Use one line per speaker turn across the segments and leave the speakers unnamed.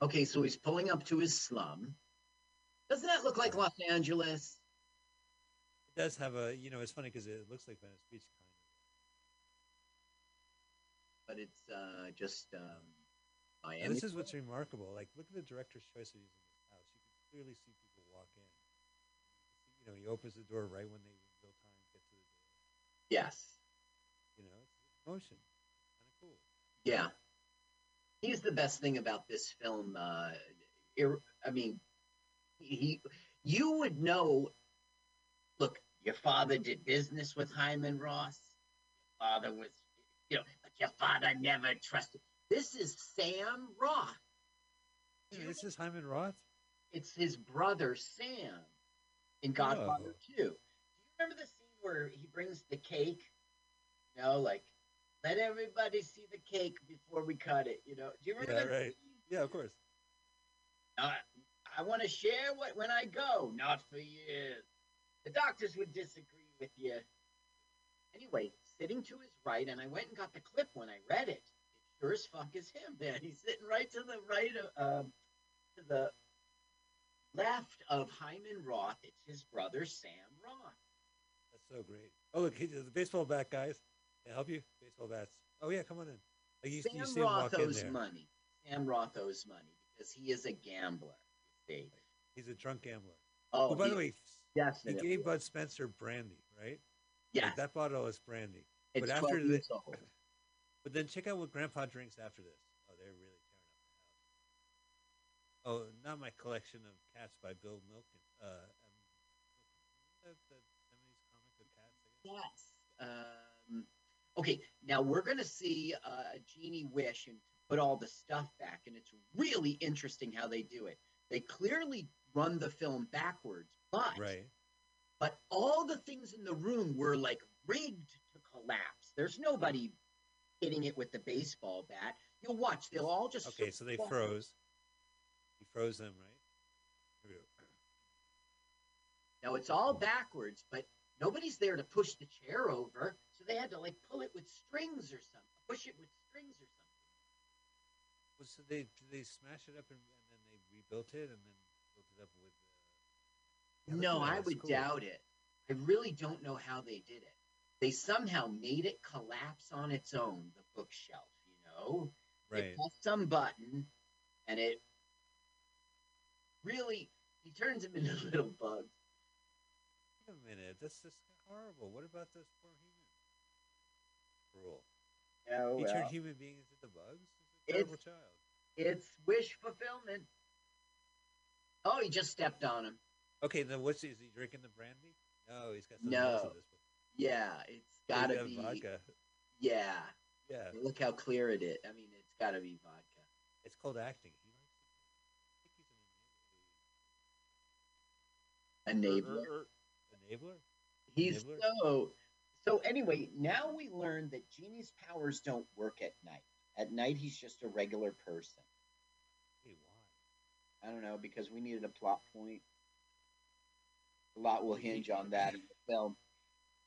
Okay, so he's pulling up to his slum. Doesn't that look like Los Angeles?
It does have a, you know, it's funny because it looks like Venice Beach kind of.
But it's uh, just um,
And
Miami.
this is what's remarkable. Like, look at the director's choice of using this house. You can clearly see people walk in. You know, he opens the door right when they real time get to the door.
yes.
You know, it's motion. Kind of cool.
Yeah. He's the best thing about this film. Uh, I mean, he, you would know. Look, your father did business with Hyman Roth. Your father was, you know, but your father never trusted. This is Sam Roth.
Hey, this is Hyman Roth.
It's his brother Sam in Godfather
Oh.
2. Do you remember the scene where he brings the cake? You know, like, let everybody see the cake before we cut it. You know, do you remember
Yeah,
that
right. Yeah, of course.
Uh, I want to share what when I go. Not for years. The doctors would disagree with you. Anyway, sitting to his right, and I went and got the clip when I read it. It sure as fuck is him, man. He's sitting right to the right of, um, to the left of Hyman Roth. It's his brother Sam Roth.
That's so great. Oh, look, he's the baseball bat guys. Can I help you? Baseball bats. Oh, yeah, come on in. Like, you, you
Sam
see him
Roth
walk in there.
money. Sam Roth owes money because he is a gambler. You see.
He's a drunk gambler.
Oh,
Oh, by
he-
the way, yes,
he
gave Bud Spencer brandy, right?
yes,
Like, that bottle is brandy.
it's
but after
12
the- But then check out what Grandpa drinks after this. Oh, they're really tearing up the house. Oh, not my collection of cats by Bill Milken. Uh, um, the, the 70s comic of cats. I guess?
Yes. Um, okay, now we're going to see uh, Genie Wish and put all the stuff back, and it's really interesting how they do it. They clearly run the film backwards, but
Right.
but all the things in the room were like rigged to collapse. There's nobody hitting it with the baseball bat. You'll watch; they'll all just
Okay, so they
fall.
froze. He froze them, right? Here we go.
Now it's all backwards, but nobody's there to push the chair over, they had to like pull it with strings or something, push it with strings or something.
Well, so they did they smash it up and, and then they rebuilt it and then built it up with. Uh, yeah,
no, I would
cool.
doubt it. I really don't know how they did it. They somehow made it collapse on its own, the bookshelf, you know? Right. They
Right.
pressed some button and it really he turns him into little bugs.
Wait a minute, that's just horrible. What about this poor human? Cruel.
Oh,
he turned human beings into bugs. He's a
It's-
child.
it's wish fulfillment. Oh, he just stepped on him.
Okay, then what's is he drinking the brandy? No, he's got something
No.
else in this book.
Yeah, it's
He's
gotta
got
be
vodka.
Yeah.
Yeah,
Look how clear it is. I mean, it's gotta be vodka.
it's called acting. He likes. To, I think he's an
Enabler.
enabler. Er, er, er, enabler.
He's
Nibbler?
so so anyway, now we learn that Genie's powers don't work at night. At night he's just a regular person.
Hey, why?
I don't know, because we needed a plot point. A lot will hinge on that in the film.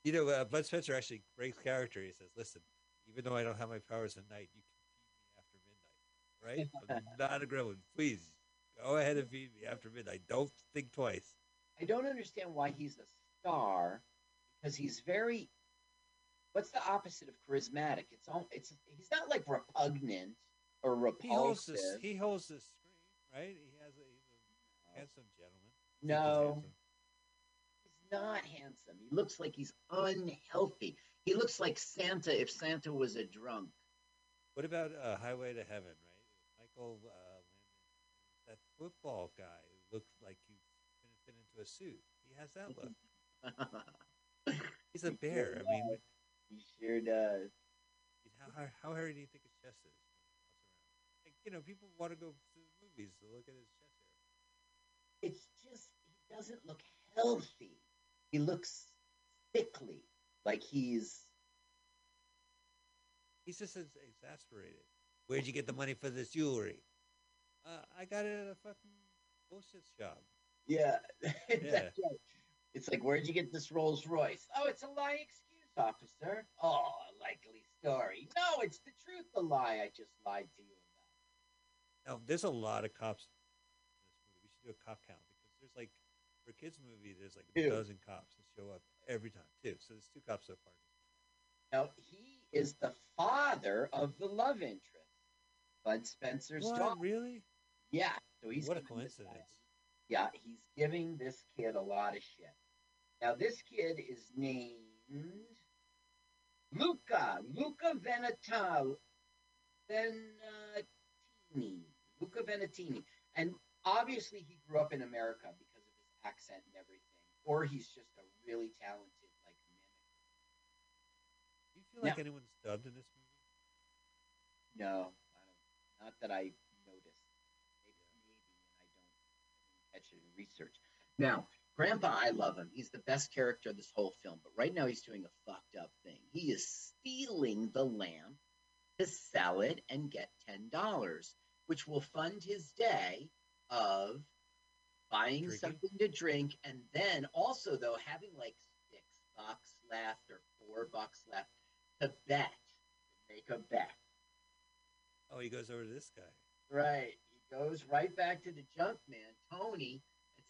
You know, uh, Bud Spencer actually breaks character. He says, "Listen, even though I don't have my powers at night, you can feed me after midnight, right? I'm not a gremlin. Please go ahead and feed me after midnight. Don't think twice."
I don't understand why he's a star, because he's very what's the opposite of charismatic? It's all it's he's not like repugnant or
He holds
repulsive.
this. He holds this screen, right? He has a, he's a handsome gentleman. He's
No.
handsome.
He's not handsome. He looks like he's unhealthy. He looks like Santa if Santa was a drunk.
What about uh, Highway to Heaven, right? Michael, uh, that football guy who looked like he couldn't fit into a suit. He has that look. He's a bear. I mean,
he sure does.
how, how, hairy do you think his chest is? when he walks around? Like, you know, people want to go to the movies to look at his chest hair.
It's just he doesn't look healthy. He looks sickly, like he's
He's just ex- exasperated. Where'd you get the money for this jewelry? Uh, I got it at a fucking bullshit shop.
yeah.
Yeah.
It's like, where'd you get this Rolls Royce? Oh, it's a lie excuse, officer. Oh, a likely story. No, it's the truth. The lie I just lied to you about.
Now, there's a lot of cops in this movie. We should do a cop count because there's like for a kids movie, there's like a dozen cops that show up every time too. So there's two cops so far.
Now he is the father of the love interest, Bud Spencer's
What
daughter.
really?
Yeah, so he's
what a
giving this guy-
coincidence!
Yeah, he's giving this kid a lot of shit. Now this kid is named Luca Luca Venetali Venatini uh, Luca Venatini, and obviously he grew up in America because of his accent and everything, or he's just a really talented like mimic.
Do you feel like
Now-
anyone's dubbed in this movie?
No, I don't. Not that I noticed. Maybe, maybe, and I don't, catch it in research. Now, Grandpa, I love him. He's the best character of this whole film. But right now, he's doing a fucked up thing. He is stealing the lamp to sell it and get ten dollars, which will fund his day of buying
Drinking?
something to drink, and then also though having like six bucks left or four bucks left to bet, make a bet.
Oh, he goes over to this guy.
Right. He goes right back to the junk man, Tony,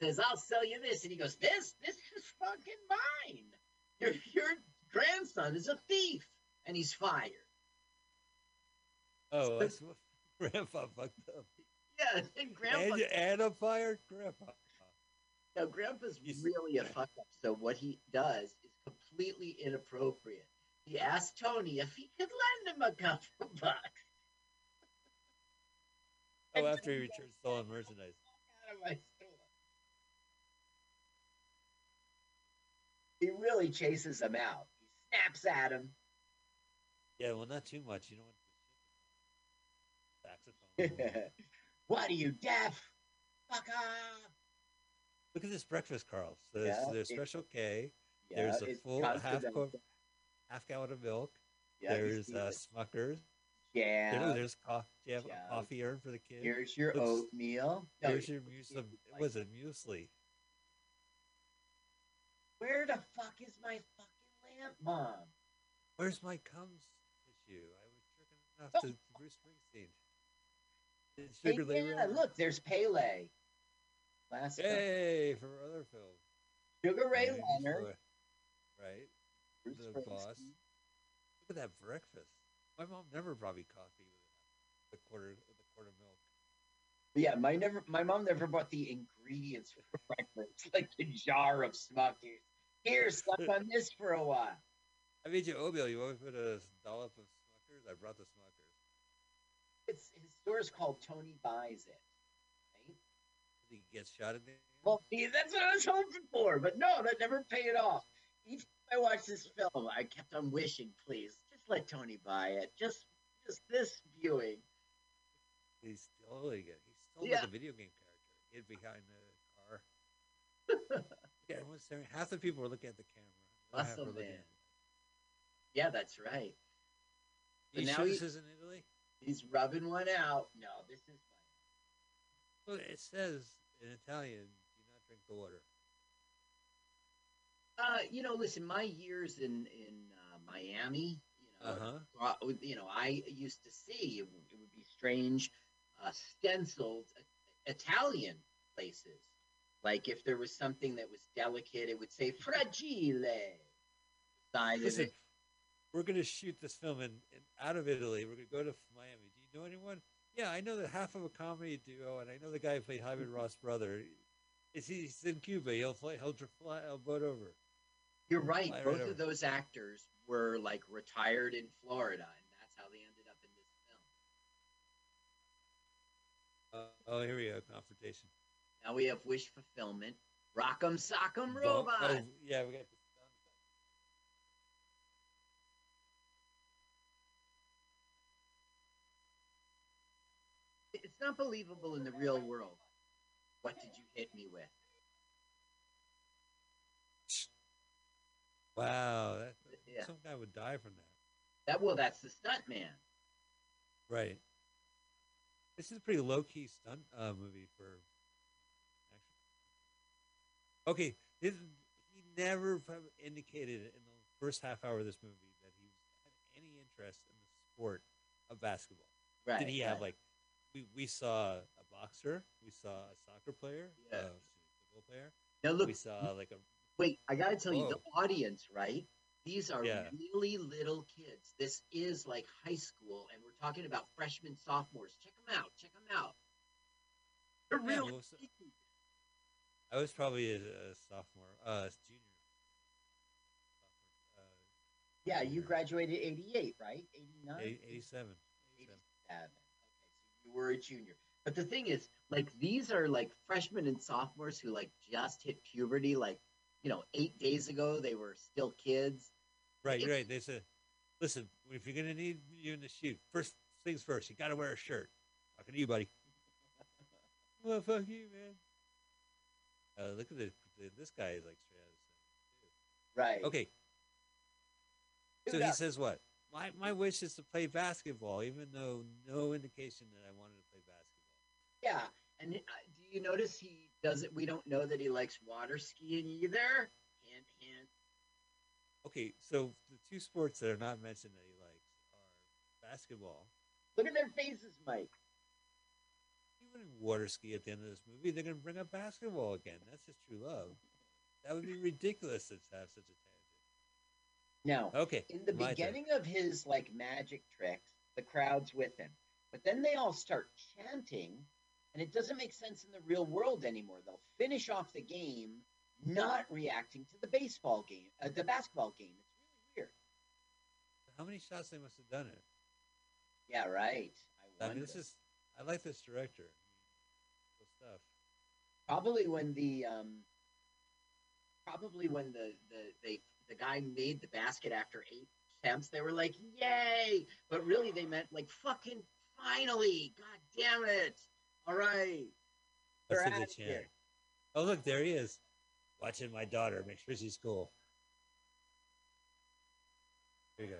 says, I'll sell you this. And he goes, This? This is fucking mine. Your, your grandson is a thief. And he's fired.
Oh, that's what Grandpa fucked up.
Yeah, and Grandpa.
And, and a fired Grandpa.
Now, Grandpa's
You s-
really a fuck up. So what he does is completely inappropriate. He asked Tony if he could lend him a couple bucks.
Oh, after he returns stolen merchandise.
out of my store. He really chases him out. He snaps at him.
Yeah, well, not too much. You know what? saxophone.
what are you deaf? Fuck off!
Look at this breakfast, Carl. So there's,
Yeah,
there's Special K,
Yeah,
There's a full half cup- half gallon of milk.
Yeah,
there's uh,
it.
Smuckers.
yeah.
There- there's co- do you have
Yeah.
coffee urn for the kids.
Here's your
Looks-
oatmeal. No,
Here's your muesli.
like-
It was a muesli.
Where the fuck is my fucking lamp, mom?
Where's my Comes tissue? I was jerking off to oh. Bruce Springsteen. Did
Hey,
Sugar Ray
yeah,
Ray-
look, there's Pele. Last film.
Hey, for other film.
Sugar Ray
Yeah,
Leonard.
for- Right.
Bruce
the boss. Look at that breakfast. My mom never brought me coffee with the quarter the quarter milk.
Yeah, my never, my mom never bought the ingredients for breakfast, like the jar of Smuckers. Here, suck on this for a while.
I made you oatmeal. You want me to put a dollop of Smuckers? I brought the Smuckers.
It's his store's called Tony Buys It. Right?
He gets shot in the.
Well, that's what I was hoping for, but no, that never paid off. Each time I watched this film, I kept on wishing, please, just let Tony buy it. Just, just this viewing.
He's stealing it. He's still
Yeah.
like a video game character. Hid behind the car. yeah, everyone's staring. Half the people are looking at the camera.
Muscle man. Yeah, that's right.
You
now
sure
he-
this is in Italy?
He's rubbing one out. No, this is
Well, it says in Italian, "Do not drink the water."
Uh, you know, listen, my years in in uh, Miami, you know,
Uh-huh.
uh, you know, I used to see it, would- it would be strange uh, stenciled uh, Italian places. Like if there was something that was delicate, it would say "fragile."
Listen,
it.
we're going to shoot this film in, in out of Italy. We're going to go to Miami. Do you know anyone? Yeah, I know that half of a comedy duo, and I know the guy who played Hyman Ross' brother. Is he's in Cuba? He'll fly. He'll fly. He'll boat over.
You're right.
Fly right
Both
over.
of those actors were like retired in Florida, and that's how they ended up in this film.
Uh, oh, here we go. Confrontation.
Now we have wish fulfillment. Rock'em Sock'em
Bo-
Robot.
Oh, yeah, we got.
It's not believable in the real world. What did you hit me with?
Wow, that,
Yeah.
some guy would die from that.
That well, that's the stunt man.
Right. This is a pretty low key stunt uh, movie for. Okay, this, he never indicated in the first half hour of this movie that he had any interest in the sport of basketball.
Right.
Did he have
right.
like we, we saw a boxer, we saw a soccer player,
Yeah.
uh, football player.
Now look,
we saw like a
wait, I gotta tell you, the audience, right? These are
Yeah.
really little kids. This is like high school, and we're talking about freshmen, sophomores. Check them out. Check them out. They're
Yeah,
really.
well, so- I was probably a, a sophomore, uh, junior. Sophomore,
yeah, you graduated '88, right? '89.
uh, 87.
87. Okay, so you were a junior. But the thing is, like, these are like freshmen and sophomores who like just hit puberty. Like, you know, eight days ago they were still kids.
Right,
It's-
right. They said, listen, if you're gonna need you in the shoot, first things first, you gotta wear a shirt. Talking to you, buddy. Well, fuck you, man. Uh, look at the, the this guy is like straight out of
Right.
Okay, so he says what? My my wish is to play basketball, even though no indication that I wanted to play basketball.
Yeah, and uh, do you notice he doesn't? We don't know that he likes water skiing either. Hint, hint.
Okay, so the two sports that are not mentioned that he likes are basketball.
Look at their faces, Mike.
Water ski at the end of this movie. They're gonna bring up basketball again. That's just true love. That would be ridiculous to have such a tangent.
Now,
tangent. Okay,
in the
my turn.
beginning of his like magic tricks, the crowd's with him, but then they all start chanting, and it doesn't make sense in the real world anymore. They'll finish off the game not reacting to the baseball game, uh, the basketball game. It's really weird.
How many shots they must have done it?
Yeah, right. I
I mean, this is. I like this director.
Probably when the um probably when the the they the guy made the basket after eight attempts they were like yay! But really they meant like fucking finally! God damn it! All right.
That's
We're
what they
here.
Oh, look, there he is, watching my daughter. Make sure she's cool. Here you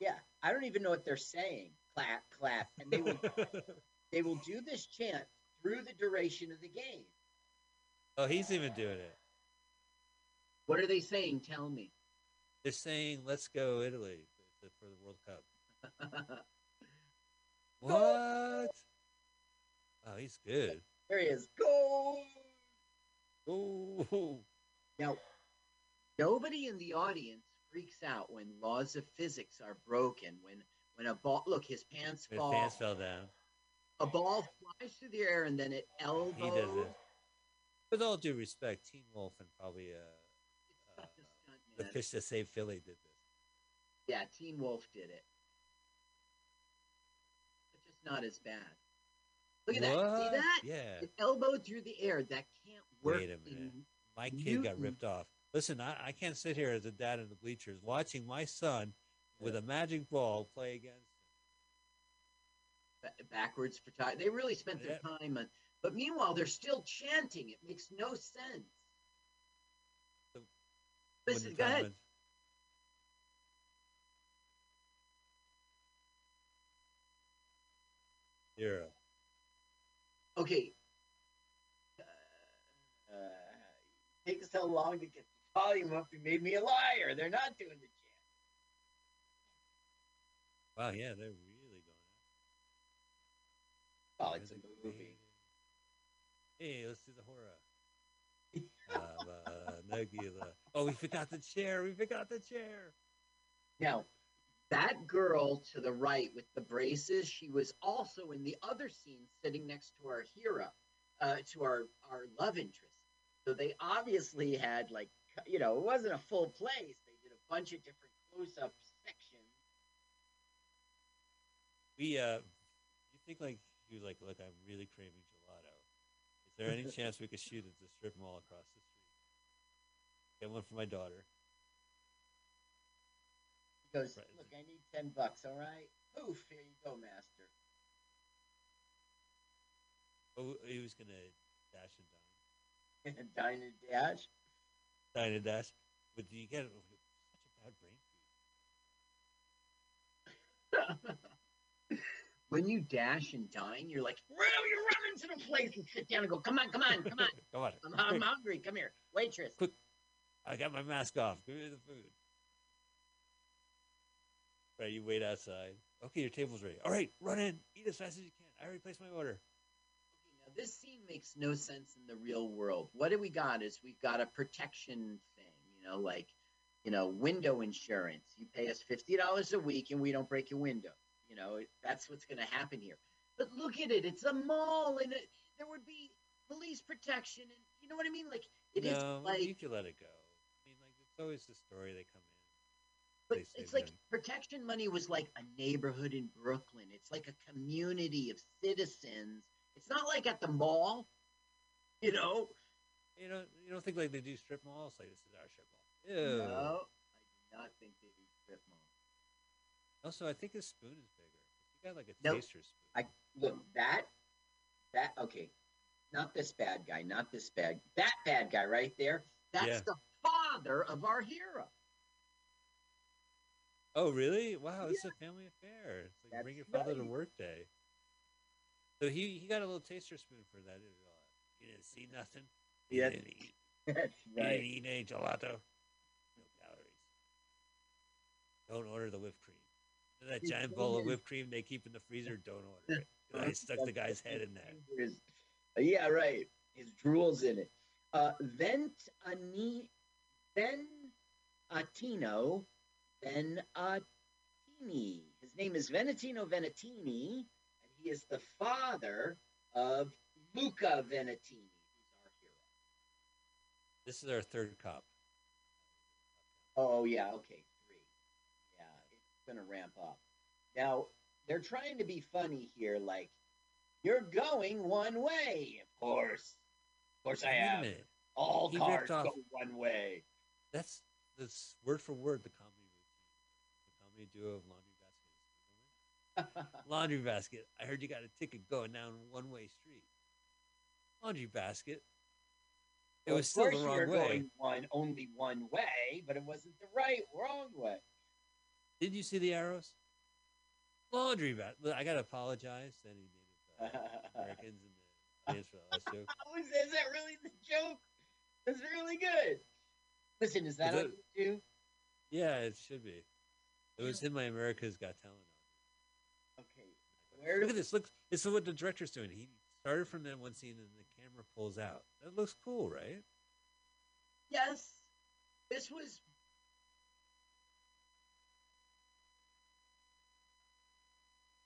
yeah i don't even know what they're saying. Clap clap. And they will they will do this chant through the duration of the game
oh, he's even doing it.
what are they saying tell me
They're saying, "Let's go Italy for the World Cup." What? Oh, he's good.
there he is go
Oh,
Now, nobody in the audience freaks out when laws of physics are broken. When when a ball, look, his pants
his
fall,
pants fell down.
A ball flies through the air, and then it elbows.
He does it. With all due respect, Teen Wolf and probably uh,
It's such a stunt,
the. Fish to Save Philly did this.
Yeah, Teen Wolf did it. It's just not as bad. Look at that. See that?
Yeah.
It elbowed through the air. That can't work.
Wait a minute. My kid got ripped off. Listen, I, I can't sit here as a dad in the bleachers watching my son with a magic ball play against.
Ba- backwards for time. They really spent their time on. But meanwhile, they're still chanting. It makes no sense.
So, when
Listen,
the
go ahead.
went- Zero.
Okay. Uh, uh, takes so long to get the volume up. You made me a liar. They're not doing the chant.
Wow, yeah, they're really going.
Oh, it's a movie.
Hey, let's do the horror. uh, Nagila. Oh, we forgot the chair. We forgot the chair.
Now, that girl to the right with the braces, she was also in the other scene sitting next to our hero, uh, to our, our love interest. So they obviously had, like, you know, it wasn't a full place. They did a bunch of different close up sections.
We uh, you think like you like? Look, I'm really craving gelato. Is there any chance we could shoot at the strip mall across the street? Get one for my daughter.
He goes,
Right.
Look, I need 10 bucks, all right? Poof, here you go, master.
Oh, he was gonna dash and dine,
Dine and dash.
dine and dash. But do you get it? such a bad brain?
when you dash and dine, you're like, really, you run into the place and sit down and go, come on, come on, come on.
Come on,
I'm, I'm hungry. Come here. Waitress.
I got my mask off. Give me the food. Right, you wait outside. Okay, your table's ready. All right, run in, eat as fast as you can. I already placed my order.
Okay, now this scene makes no sense in the real world. What do we got? Is we've got a protection thing, you know, like you know, window insurance. You pay us fifty dollars a week, and we don't break your window. You know, that's what's going to happen here. But look at it; it's a mall, and it, there would be police protection, and you know what I mean. Like it is
no,
like,
you can let it go. I mean, like it's always the story they come in.
but it's like
them.
protection money was like a neighborhood in Brooklyn. It's like a community of citizens. It's not like at the mall, you know.
You don't you don't think like they do strip malls? Like this is our strip mall. Ew.
No, I do not think they do strip mall.
Also, I think his spoon is bigger. You got like a
Nope.
taster spoon.
I look that that okay, not this bad guy, not this bad that bad guy right there. That's
Yeah.
the father of our hero.
Oh, really? Wow, it's a family affair. It's like bring your
That's
father to
right.
work day. So he he got a little taster spoon for that. You didn't see nothing. You
Yes.
didn't eat,
That's
you didn't
right.
eat any gelato. No calories. Don't order the whipped cream. That giant bowl of whipped cream they keep in the freezer. Don't order it. I stuck the guy's head in there.
Yeah, right. His drool's in it. Uh, Vent Ani, Ben Atino, Ben Attini. His name is Venetino Venetini, and he is the father of Luca Venetini, who's our hero.
This is our third cop.
Oh yeah, okay, it's gonna ramp up. Now they're trying to be funny here, like you're going one way, of course. Of course, I am. All
He
cars go one way.
That's that's word for word the comedy routine. The comedy duo of Laundry Basket. Laundry Basket. I heard you got a ticket going down one way street. Laundry Basket. It
Well,
was still the wrong way.
Going one only one way, but it wasn't the right wrong way.
Did you see the arrows? Laundry Basket. I gotta apologize to any Native uh, Americans in the audience for the last joke.
Oh, is, that really the joke? That's really good. Listen, is that
Is
on you?
Yeah, it should be. It was in my America's Got Talent.
Okay. Where
Look at this. Look, this is what the director's doing. He started from that one scene, and the camera pulls out. That looks cool, right?
Yes, this was.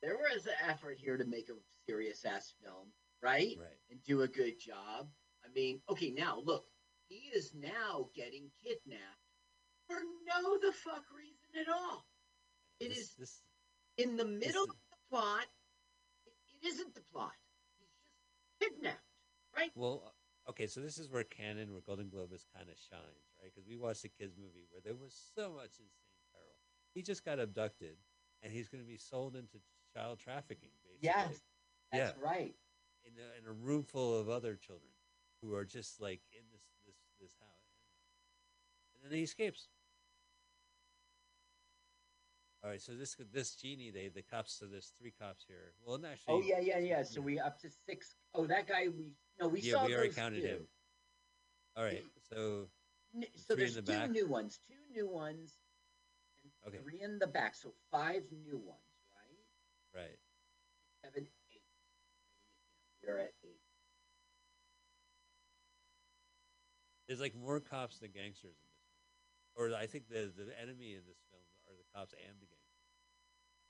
There was an effort here to make a serious ass film, right?
Right.
And do a good job. I mean, okay, now look, he is now getting kidnapped for no the fuck reason at all. It
this,
is
This,
in the middle
is-
of the plot. It, it isn't the plot. He's just kidnapped, right?
well, uh, okay. So this is where Cannon, where Golan-Globus kind of shines, right? Because we watched a kids movie where there was so much insane peril. He just got abducted, and he's going to be sold into child trafficking. Basically.
Yes, that's
Yeah.
right.
in a, in a room full of other children who are just like in this this this house, and then he escapes. All right, so this this genie, they the cops. So there's three cops here. Well, actually,
Oh yeah, yeah, yeah. So we up to six oh that guy we no we
Yeah,
saw
we already counted
two.
him. All right, so
So there's
the
two
back?
new ones, two new ones, and
Okay.
three in the back. So five new ones, right? Seven, eight. We're at eight.
there's like more cops than gangsters in this, movie. or I think the the enemy in this film are the cops and the gangsters.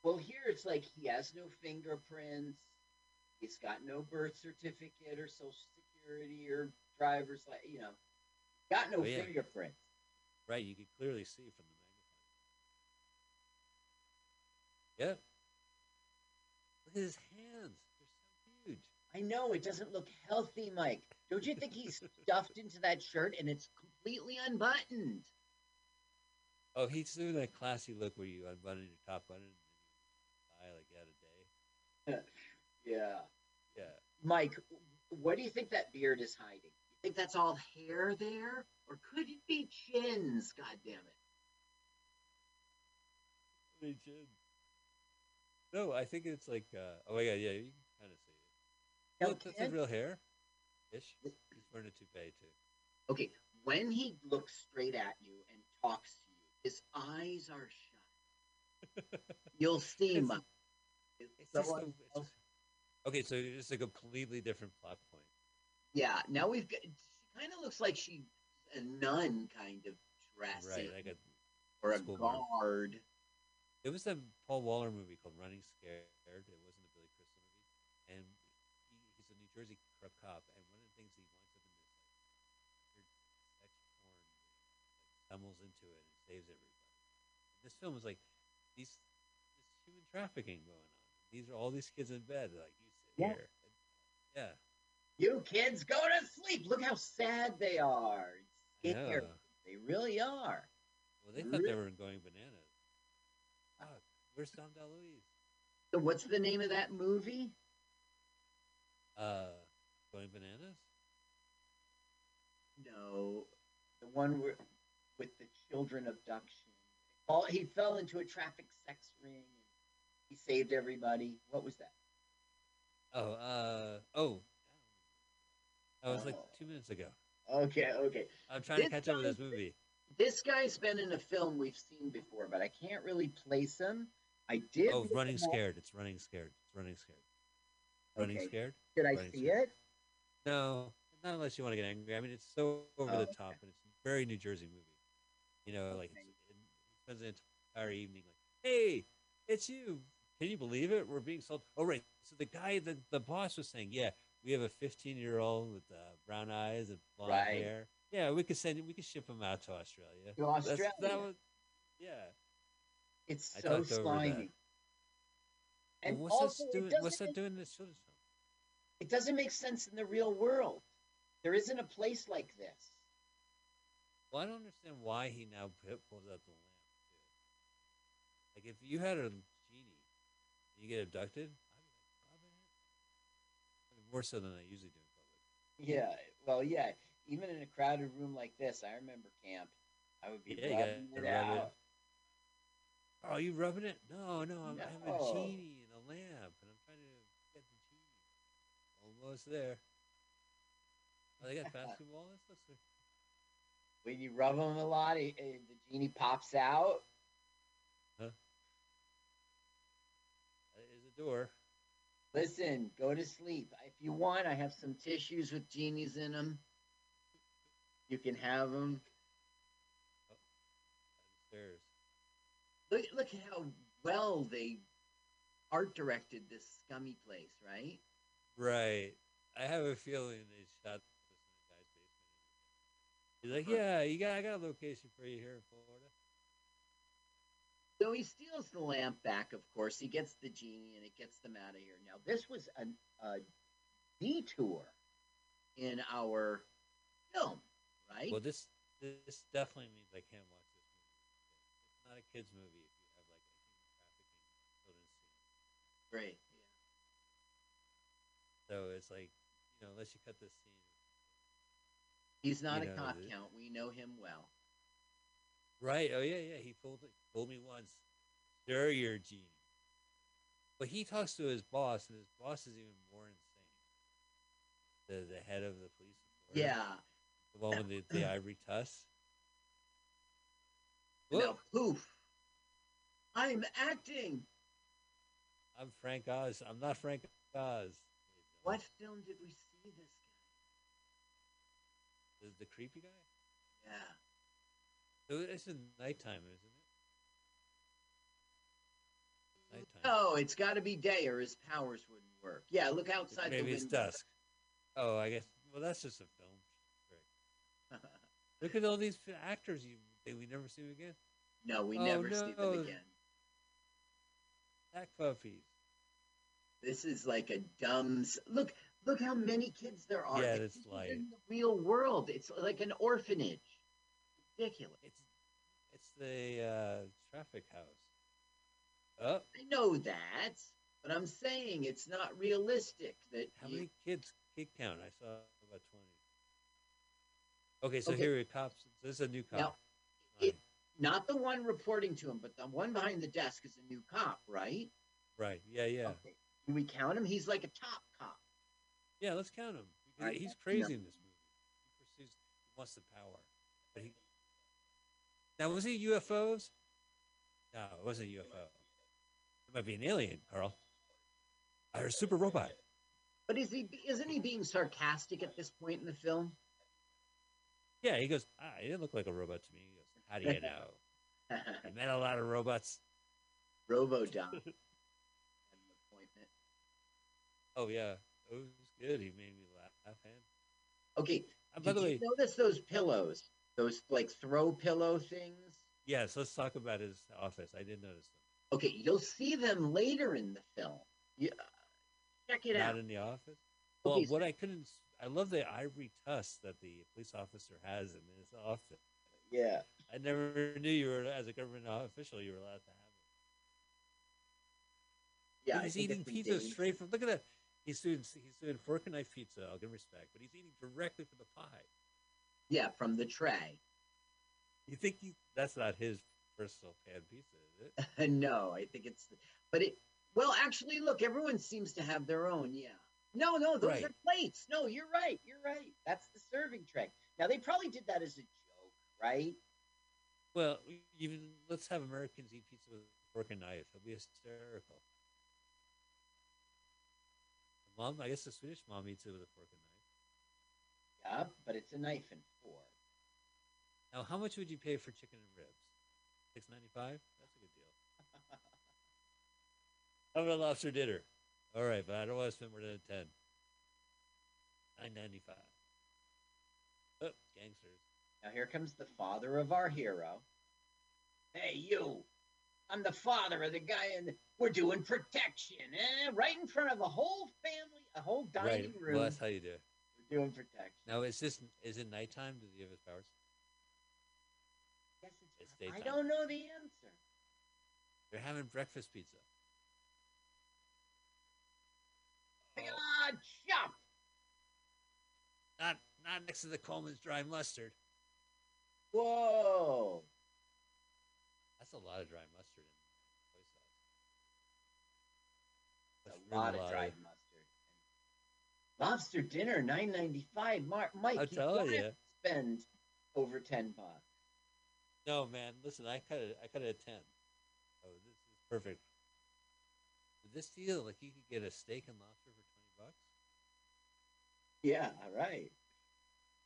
Well, here it's like he has no fingerprints. He's got no birth certificate or social security or driver's li You know, got no
Oh, yeah.
fingerprints.
Right, you can clearly see from the magnifying. Yeah. His hands; they're so huge.
I know it doesn't look healthy, Mike. Don't you think he's stuffed into that shirt and it's completely unbuttoned?
Oh, he's doing that classy look where you unbutton your top button and you tie like had a day.
Yeah.
Yeah.
Mike, what do you think that beard is hiding? You think that's all hair there? Or could it be chins? God damn it.
Did. No, I think it's like. Uh, oh my god, yeah, you can kind of see it. Look, that's his real hair. Ish. He's wearing a toupee too.
Okay, when he looks straight at you and talks to you, his eyes are shut. You'll see,
It's-
Mike.
It's just
Someone
a- it's- okay, so it's a completely different plot point.
Yeah, now we've got. She kind of looks like she's a nun kind of dressing,
Right, like a
or a guard.
It was a Paul Walker movie called Running Scared. It wasn't a Billy Crystal movie, and he, he's a New Jersey corrupt cop. And one of the things he winds up in this like weird sex porn, like stumbles into it and saves everybody. This film is like these this human trafficking going on. These are all these kids in bed. Like you sit
Yeah.
here, and, yeah,
You kids go to sleep. Look how sad they are. They really are.
Well, they thought they were going bananas. Where's Dom DeLuise?
So what's the name of that movie?
Uh, going bananas?
No, the one where, with the children abduction. All he fell into a traffic sex ring. and He saved everybody. What was that?
Oh, uh, oh. That was like
Oh.
two minutes ago.
Okay, okay.
I'm trying to
This
catch up with this movie.
This guy's been in a film we've seen before, but I can't really place him. I did.
Oh, Running. Scared. It's Running Scared. It's Running Scared. Running
Okay.
Scared?
Did I
Running
see
Scared.
it?
No, not unless you want to get angry. I mean, it's so over
Oh,
the top, and it's a very New Jersey movie. You know, like
Okay.
it's, it, spends the entire evening like, "Hey, it's you. Can you believe it? We're being sold." Oh, right. So the guy, the the boss was saying, "Yeah, we have a 15 year old with uh, brown eyes and blonde
Right.
hair. Yeah, we could send, we could ship him out to Australia.
To Australia.
that was, yeah.
It's so
that.
Uh, slimy.
Well,
And
what's
also,
doing? What's that doing in this children's?
It doesn't make sense in the real world. There isn't a place like this.
Well, I don't understand why he now pulls out the lamp too. Like, if you had a genie, and you get abducted, I'd be like, it. Mean, more so than I usually do in public.
Yeah. Well, yeah. Even in a crowded room like this, I remember camp. I would be
Yeah,
rubbing it
rub it. Oh, you rubbing it? No, no, I'm, I have a genie and a lamp, and I'm trying to get the genie. Almost there. Oh, they got basketball. Like
When you rub them a lot, it, it- the genie pops out. Huh?
That is a door.
Listen, go to sleep. If you want, I have some tissues with genies in them. You can have them.
Downstairs.
Oh, Look, look at how well they art directed this scummy place, right?
Right. I have a feeling they shot this in a guy's basement. He's like, yeah, you got, I got a location for you here in Florida.
So he steals the lamp back, of course. He gets the genie and it gets them out of here. Now, this was an, a detour in our film, right?
Well, this this definitely means I can't watch this movie. It's not a kids movie if you have like a human trafficking children's scene.
Great.
So it's like, you know, unless you cut this scene.
He's not a
know,
cop count. We know him well.
Right. Oh yeah, yeah. He fooled fooled me once. Sure, you're genie. But he talks to his boss, and his boss is even more insane. The the head of the police. authority.
Yeah.
The one with the, the ivory tusk.
Now, poof. I'm acting.
I'm Frank Oz. I'm not Frank Oz.
What film did we see this guy?
The, the creepy guy?
Yeah.
So it's in nighttime, isn't it? Nighttime.
No, it's got to be day or his powers wouldn't work. Yeah, look outside
Maybe
the
it's dusk. Oh, I guess. Well, that's just a film. Look at all these actors you that we never see them again.
no, we
Oh,
never see them again.
Act puppies.
This is like a dumb. Look, look how many kids there are.
Yeah,
This
like-
in the real world. It's like an orphanage. Ridiculous.
It's it's the uh, traffic house. Oh,
I know that, but I'm saying it's not realistic. That
how
you-
many kids? Kid count. I saw about twenty. Okay, so
Okay.
here are cops. This is a new cop.
Now, not the one reporting to him, but the one behind the desk is a new cop, right?
right. Yeah, yeah,
Okay. Can we count him? He's like a top cop.
yeah. Let's count him.
Alright,
He's
yeah.
crazy in this movie. He pursues. He wants the power. But he. Now was he UFOs? No, it wasn't a UFO. It might be an alien, Carl. Or a super robot.
But is he? Isn't he being sarcastic at this point in the film?
Yeah, he goes, ah, he didn't look like a robot to me. How do you know? I met a lot of robots.
Robo-Dom. An appointment.
Oh, yeah. It was good. He made me laugh.
Okay.
uh, by
did
the
you
way,
notice those pillows? Those like throw pillow things.
yes, let's talk about his office. I didn't notice them.
Okay, you'll see them later in the film. Yeah, check it
Not
out.
in the office. Well,
Okay,
what I couldn't, I love the ivory tusk that the police officer has in his office.
Yeah.
I never knew you were, as a government official, you were allowed to have it.
Yeah.
He's eating pizza straight from. Look at that. He's doing he's doing fork and knife pizza. I'll give him respect, but he's eating directly from the pie.
Yeah, from the tray.
You think he, that's not his personal pan pizza, is it?
no, I think it's. But it. Well, actually, look, everyone seems to have their own. Yeah. No, no, those
Right.
are plates. No, you're right. You're right. That's the serving tray. Now they probably did that as a joke, right?
Well, even let's have Americans eat pizza with a fork and knife. It'll be hysterical. Mom, I guess the Swedish mom eats it with a fork and knife.
Yeah, but it's a knife and fork.
Now, how much would you pay for chicken and ribs? Six ninety five. That's a good deal. How about a lobster dinner? All right, but I don't want to spend more than ten. Nine ninety five. Oh, gangsters.
Now here comes the father of our hero. Hey, you! I'm the father of the guy, and we're doing protection, eh? Right in front of a whole family, a whole dining
right.
room.
Well, that's how you do it.
We're doing protection.
Now, is this is it nighttime? Does he have his powers?
Yes,
It's
I
daytime.
I don't know the answer.
They're having breakfast pizza. Oh,
chop!
not not next to the Colman's dry mustard.
Whoa!
That's a lot of dry mustard in soy sauce.
A
That's
lot
really
of dried mustard. Lobster dinner, nine ninety five. Mark, Mike,
I'll
you
tell
spend over ten bucks.
No, man. Listen, I cut it. I cut it at ten. Oh, this is perfect. With this deal, like you could get a steak and lobster for twenty bucks.
Yeah, all right.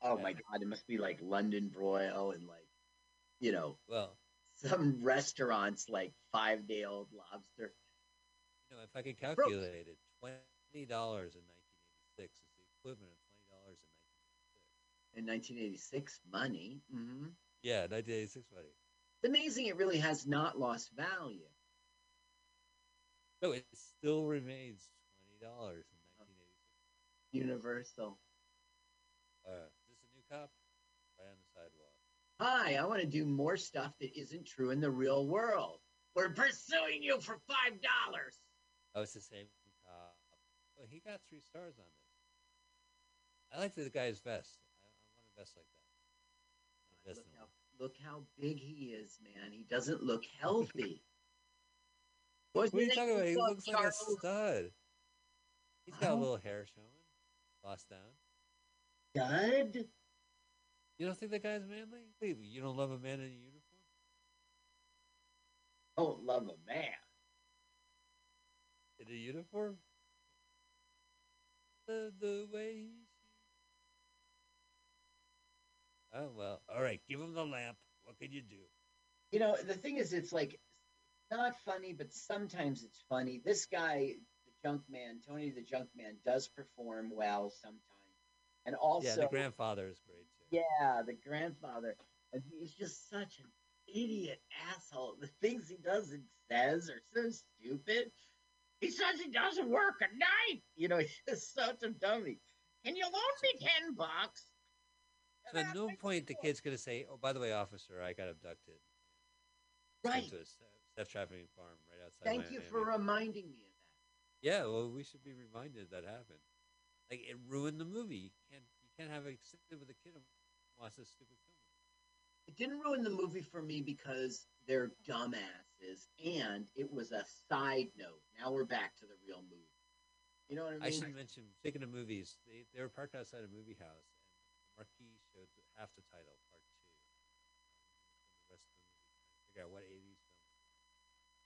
Oh my god, it must be like London broil and like, you know,
Well,
some restaurants like five day old lobster.
you know, if I could calculate it, twenty dollars in nineteen eighty six is the equivalent of twenty dollars in nineteen eighty six.
In 1986, money. hmm
Yeah, nineteen eighty six money.
It's amazing it really has not lost value.
No, it still remains twenty dollars in nineteen eighty six.
Universal.
Uh, is this a new cop? Right on the sidewalk.
Hi, I want to do more stuff that isn't true in the real world. We're pursuing you for five dollars.
Oh, it's the same cop. Well, he got three stars on this. I like the guy's vest. I, I want a vest like that. A vest
Look how, look how big he is, man. He doesn't look healthy. What's
What are you talking about? He
What's up,
looks like a stud. He's got a little hair showing, lost down.
Stud?
You don't think that guy's manly? You don't love a man in a uniform?
Don't love a man.
In a uniform? The the way he. Oh well, all right. Give him the lamp. What can you do?
You know, the thing is, it's like not funny, but sometimes it's funny. This guy, the junk man, Tony the junk man, does perform well sometimes. And also,
yeah, the grandfather is great.
Yeah, the grandfather. And he's just such an idiot asshole. The things he does and says are so stupid. He says he doesn't work at night. You know, he's just such a dummy. Can you loan me 10 bucks?
So at no point the kid's gonna say, "Oh, by the way, officer, I got abducted."
Right.
To a sex trafficking farm right outside.
Thank you for reminding me of that.
Yeah, well, we should be reminded that happened. Like it ruined the movie. You can't you can't have a with a kid and watch this stupid film.
It didn't ruin the movie for me because they're dumbasses and it was a side note. Now we're back to the real movie. You know what I mean?
I should mention, speaking of movies, they, they were parked outside a movie house, and the marquee showed half the title, part two. The rest of the movie, figure out what 80s film.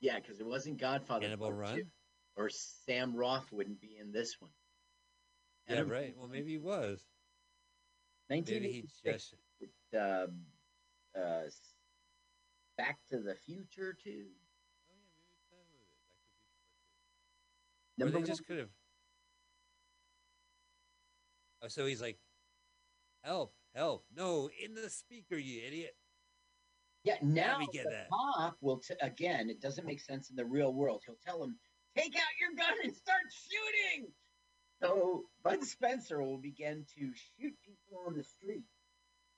Yeah, because it wasn't Godfather.
Cannibal
Part
Run?
Two. Or Sam Roth wouldn't be in this one.
Yeah, right. Well, maybe he was.
Run,
Maybe he
1986,
just.
with, um, uh, Back to the Future too.
Oh yeah, maybe that was it. Back to the Future Part two. Or they
one.
just could have. Oh, so he's like, "Help! Help! No, in the speaker, you idiot!"
Yeah, now
we get
the
that.
cop will t- again. It doesn't make sense in the real world. He'll tell him, "Take out your gun and start shooting." So Bud Spencer will begin to shoot people on the street.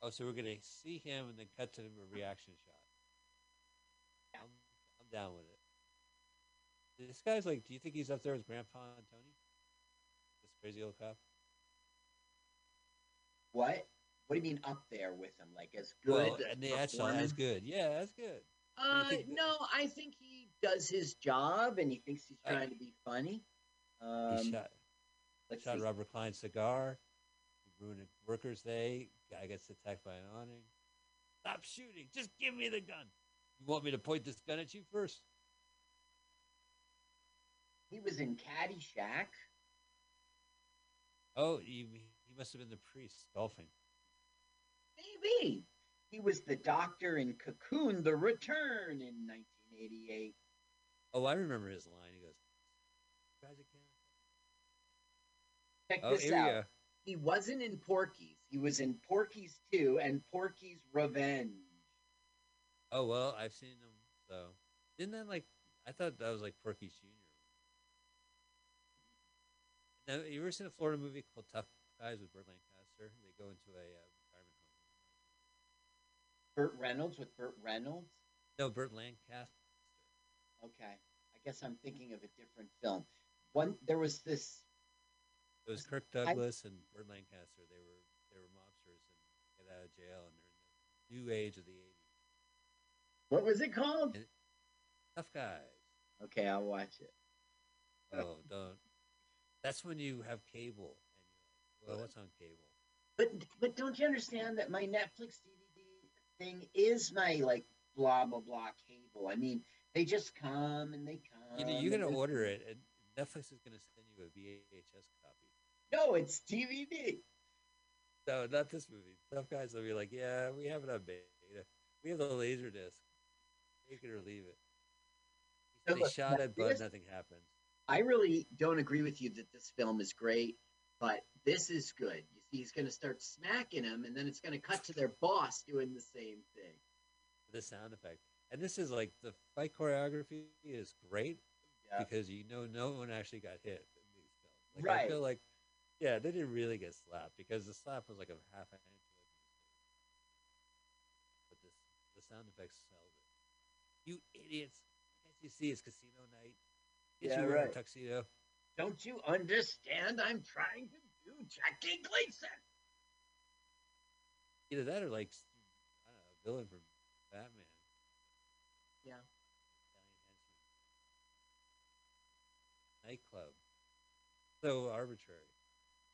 Oh, so we're gonna see him and then cut to him a reaction shot. I'm, I'm down with it. This guy's like, do you think he's up there with Grandpa and Tony? This crazy old cop.
What? What do you mean up there with him? Like as good?
Well,
as
the that's good. Yeah, that's good.
Uh,
that-
no, I think he does his job and he thinks he's
Uh,
trying to be funny.
He
Um,
shot
let's
shot
see.
Robert Klein's cigar. He ruined a workers' day. Guy gets attacked by an awning. Stop shooting! Just give me the gun. You want me to point this gun at you first?
He was in Caddyshack.
Oh, he, he must have been the priest Dolphin.
Maybe. He was the doctor in Cocoon: The Return in 1988.
Oh, I remember his line. He goes, "Guys again."
Check
Oh,
this out.
go.
He wasn't in Porky's. He was in Porky's 2 and Porky's Revenge.
Oh well, I've seen them. So didn't that like? I thought that was like Porky Junior. Now, you ever seen a Florida movie called Tough Guys with Burt Lancaster? They go into a uh, retirement home.
Burt Reynolds with Burt Reynolds.
No, Burt Lancaster.
Okay. I guess I'm thinking of a different film. One there was this
It was Kirk Douglas and Burt Lancaster. They were they were mobsters and get out of jail, and they're in the new age of the '80s.
what was it called?
And- Tough Guys.
Okay, I'll watch it.
Oh, don't. That's when you have cable, and you're like, well, what's on cable?
But but don't you understand that my Netflix DVD thing is my like blah blah blah cable? I mean, they just come and they come.
You know, you're gonna order it, and Netflix is gonna send you a VHS copy.
No, it's DVD.
No, not this movie. Tough guys will be like, yeah, we have it on beta. We have the laser disc. Take it or leave it. He
So
said he
look,
shot it, but nothing happened.
I really don't agree with you that this film is great, but this is good. You see, he's going to start smacking him, and then it's going to cut to their boss doing the same thing.
The sound effect, and this is like the fight choreography is great
Yeah.
because you know no one actually got hit in these films. Like,
Right.
I feel like, yeah, they didn't really get slapped because the slap was like a half an inch away from his face. But this, the sound effects sold it. You idiots! Can't you see it's casino night? Can't
Yeah,
you
right.
tuxedo?
Don't you understand? I'm trying to do Jackie Gleason.
Either that or like I don't know, a villain from Batman.
Yeah.
Nightclub. So arbitrary.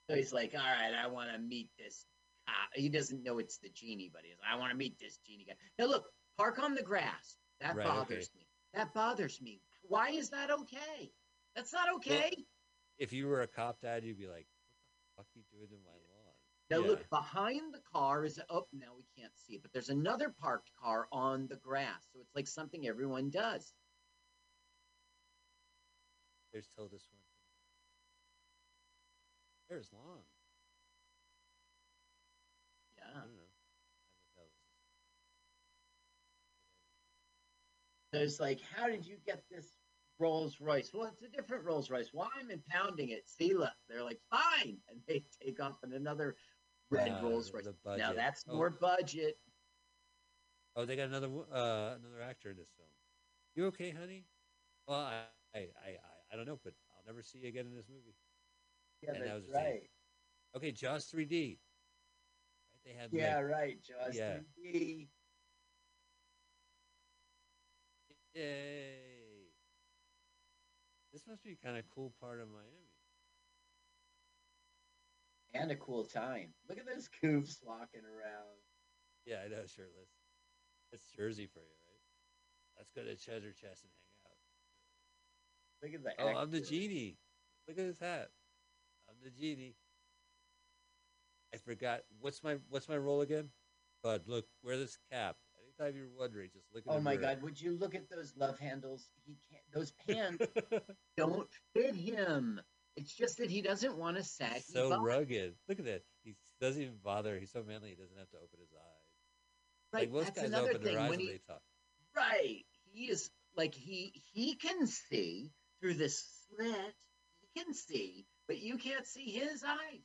So he's like, all right, I want to meet this cop. He doesn't know it's the genie, but he's like, I want to meet this genie guy. Now, look, park on the grass. That
Right,
bothers me. That bothers me. Why is that okay? That's not okay.
If you were a cop dad, you'd be like, "What the fuck are you doing in my lawn?"
now,
yeah.
look, behind the car is, oh, now we can't see it, but there's another parked car on the grass. So it's like something everyone does.
There's Tilda Swinton. is long.
Yeah.
I don't know.
So it's like, how did you get this Rolls Royce? Well, it's a different Rolls Royce. Why am I impounding it? Look, they're like, fine. And they take off in another red
Uh,
Rolls Royce. Now that's
Oh.
more budget.
Oh, they got another uh, another actor in this film. You okay, honey? Well, I, I, I I don't know, but I'll never see you again in this movie.
Yeah,
And that
that's
was the same.
right.
Okay, Jaws 3D. Right, they had
Yeah,
like,
right. Just
Yeah.
3D.
yay. This must be kind of cool part of Miami.
and a cool time. Look at those goofs walking around.
Yeah, I know, shirtless. It's Jersey for you, right? Let's go to Treasure Chest and hang out.
Look at that.
Oh, I'm the genie. Look at his hat. The genie. I forgot what's my what's my role again? Bud, look, wear this cap. Anytime you're wondering, just look at
it.
Oh
my
mirror.
God! Would you look at those love handles? He can't. Those pants don't fit him. It's just that he doesn't want to sag.
so rugged. Look at that. He doesn't even bother. He's so manly. He doesn't have to open his eyes.
Right.
like most
that's
guys
another
open
thing.
their eyes
when
when
he,
they talk.
right, he is like he he can see through this slit. He can see, but you can't see his eyes.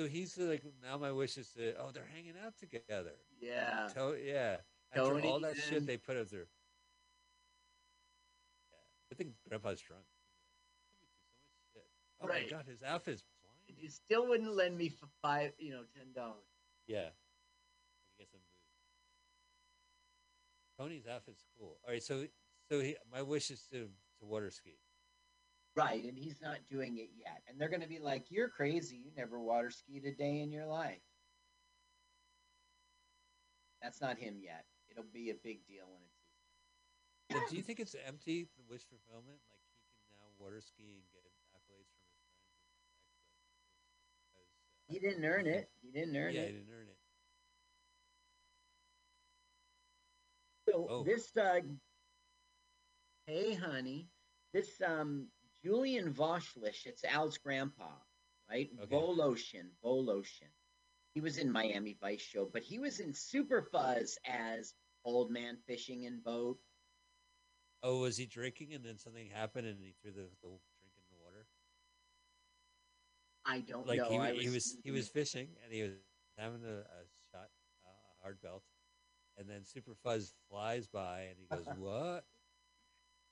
So he's like, now my wish is to. Oh, they're hanging out together.
Yeah.
To- yeah. After
Tony
all that shit they put him there. Yeah. I think Grandpa's drunk. Oh
Right.
my god, his outfit's blind.
You still wouldn't lend me for five, you know, ten dollars.
Yeah. I get some booze. Tony's outfit's cool. All right, so so he, my wish is to to water ski.
Right, and he's not doing it yet. And they're going to be like, "You're crazy. You never water skied a day in your life." That's not him yet. It'll be a big deal when it's. his
But do you think it's empty the wish fulfillment? Like he can now water ski and get accolades from his friends. and
He didn't earn it. He didn't earn
yeah,
it.
he didn't earn it.
So
Oh.
this uh Hey honey, this um Julian Voshlish, it's Al's grandpa, right?
Okay.
Voloshin, Voloshin. He was in Miami Vice show, but he was in Super Fuzz as old man fishing in boat.
Oh, was he drinking and then something happened and he threw the, the drink in the water?
I don't
Like
know.
he,
I
wa- he was he was fishing and he was having a, a shot, uh, a hard belt, and then Super Fuzz flies by and he goes, "What?"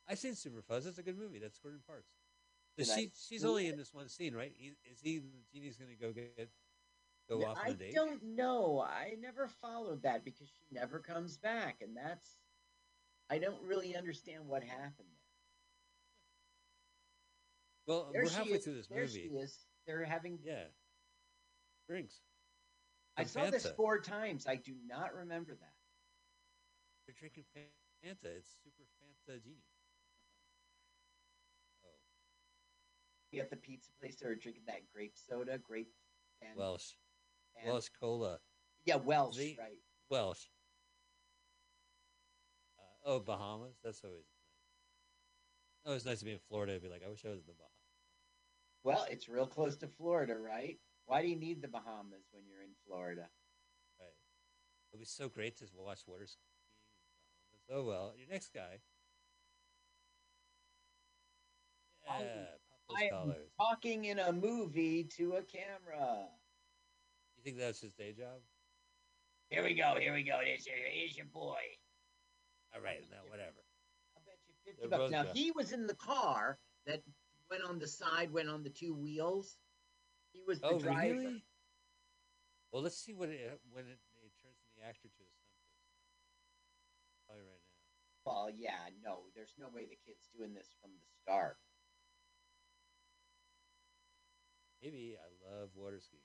I seen Super Fuzz. That's a good movie. That's Gordon Parks.
Did I
she's only in this one scene, right? He, is he the genie's gonna go get go
Yeah,
off on
I
a date?
I don't know. I never followed that because she never comes back, and that's I don't really understand what happened there.
Well,
There
we're halfway
is.
through this
there
movie.
She is. They're having.
Yeah, drinks.
I saw this four times. I do not remember that.
They're drinking Fanta. It's Super Fanta Genie.
At the pizza place, they were drinking that grape soda, grape. And,
Welch.
and-
Welch Cola.
Yeah, Welch,
They-
right?
Welch. Uh, oh, Bahamas. That's always nice. Oh, it's nice to be in Florida be like, I wish I was in the Bahamas.
Well, it's real close to Florida, right? Why do you need the Bahamas when you're in Florida?
Right. It'd be so great to watch water skiing. in the Bahamas. Oh well, your next guy. Yeah,
I am talking in a movie to a camera.
You think that's his day job?
Here we go. Here we go. Here's your, here's your boy.
All right, now whatever.
I'll bet you 50
They're
bucks.
both
Now,
good.
he was in the car that went on the side, went on the two wheels. He was the
Oh,
driver.
really? Well, let's see what it uh, when it, it turns from the actor to a stunt person. Probably right now.
Well, yeah, no, there's no way the kid's doing this from the start.
Maybe I love water skiing.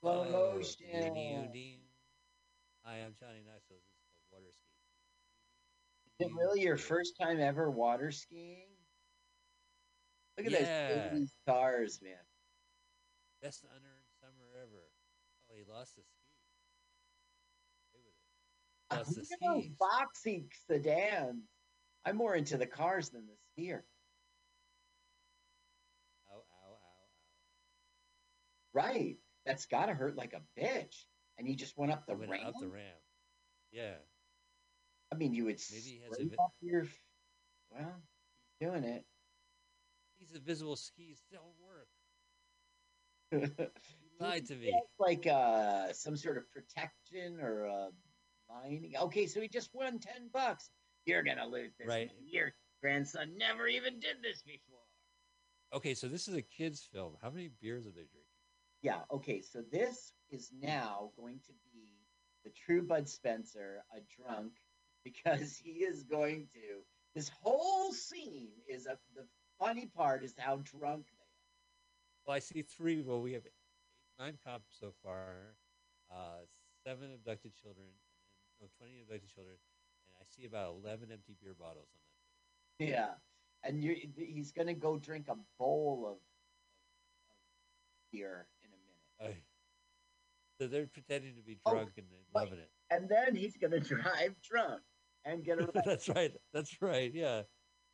Slow
Oh,
motion.
ding, ding. Hi, I'm Johnny Knoxville. This is called water skiing.
Is it really your first time ever water skiing? Look at
Yeah.
those stars, man.
Best unearned summer ever. Oh, he lost the ski. Play with it. Lost the
Look at those
skis.
boxy sedans. I'm more into the cars than the skier.
Ow, ow, ow, ow.
Right. That's got to hurt like a bitch. And he just went up the
Went
ramp.
up the ramp. Yeah.
I mean, you would
Maybe he has a
up your. Well, he's doing it.
These invisible skis don't work. Lied to me.
like uh, some sort of protection or uh, mining. Okay, so he just won 10 bucks. You're going to lose this.
Right.
Your grandson never even did this before.
Okay, so this is a kid's film. How many beers are they drinking?
Yeah, okay, so this is now going to be the true Bud Spencer, a drunk, because he is going to. This whole scene is a. The funny part is how drunk they are.
Well, I see three. Well, we have eight, nine cops so far, uh, seven abducted children, and, no, 20 abducted children, and I see about eleven empty beer bottles on that.
Yeah, and you he's gonna go drink a bowl of, of beer in a minute,
I, so they're pretending to be
Oh,
drunk and they're loving it.
and then he's gonna drive drunk and get arrested.
That's right. That's right. Yeah.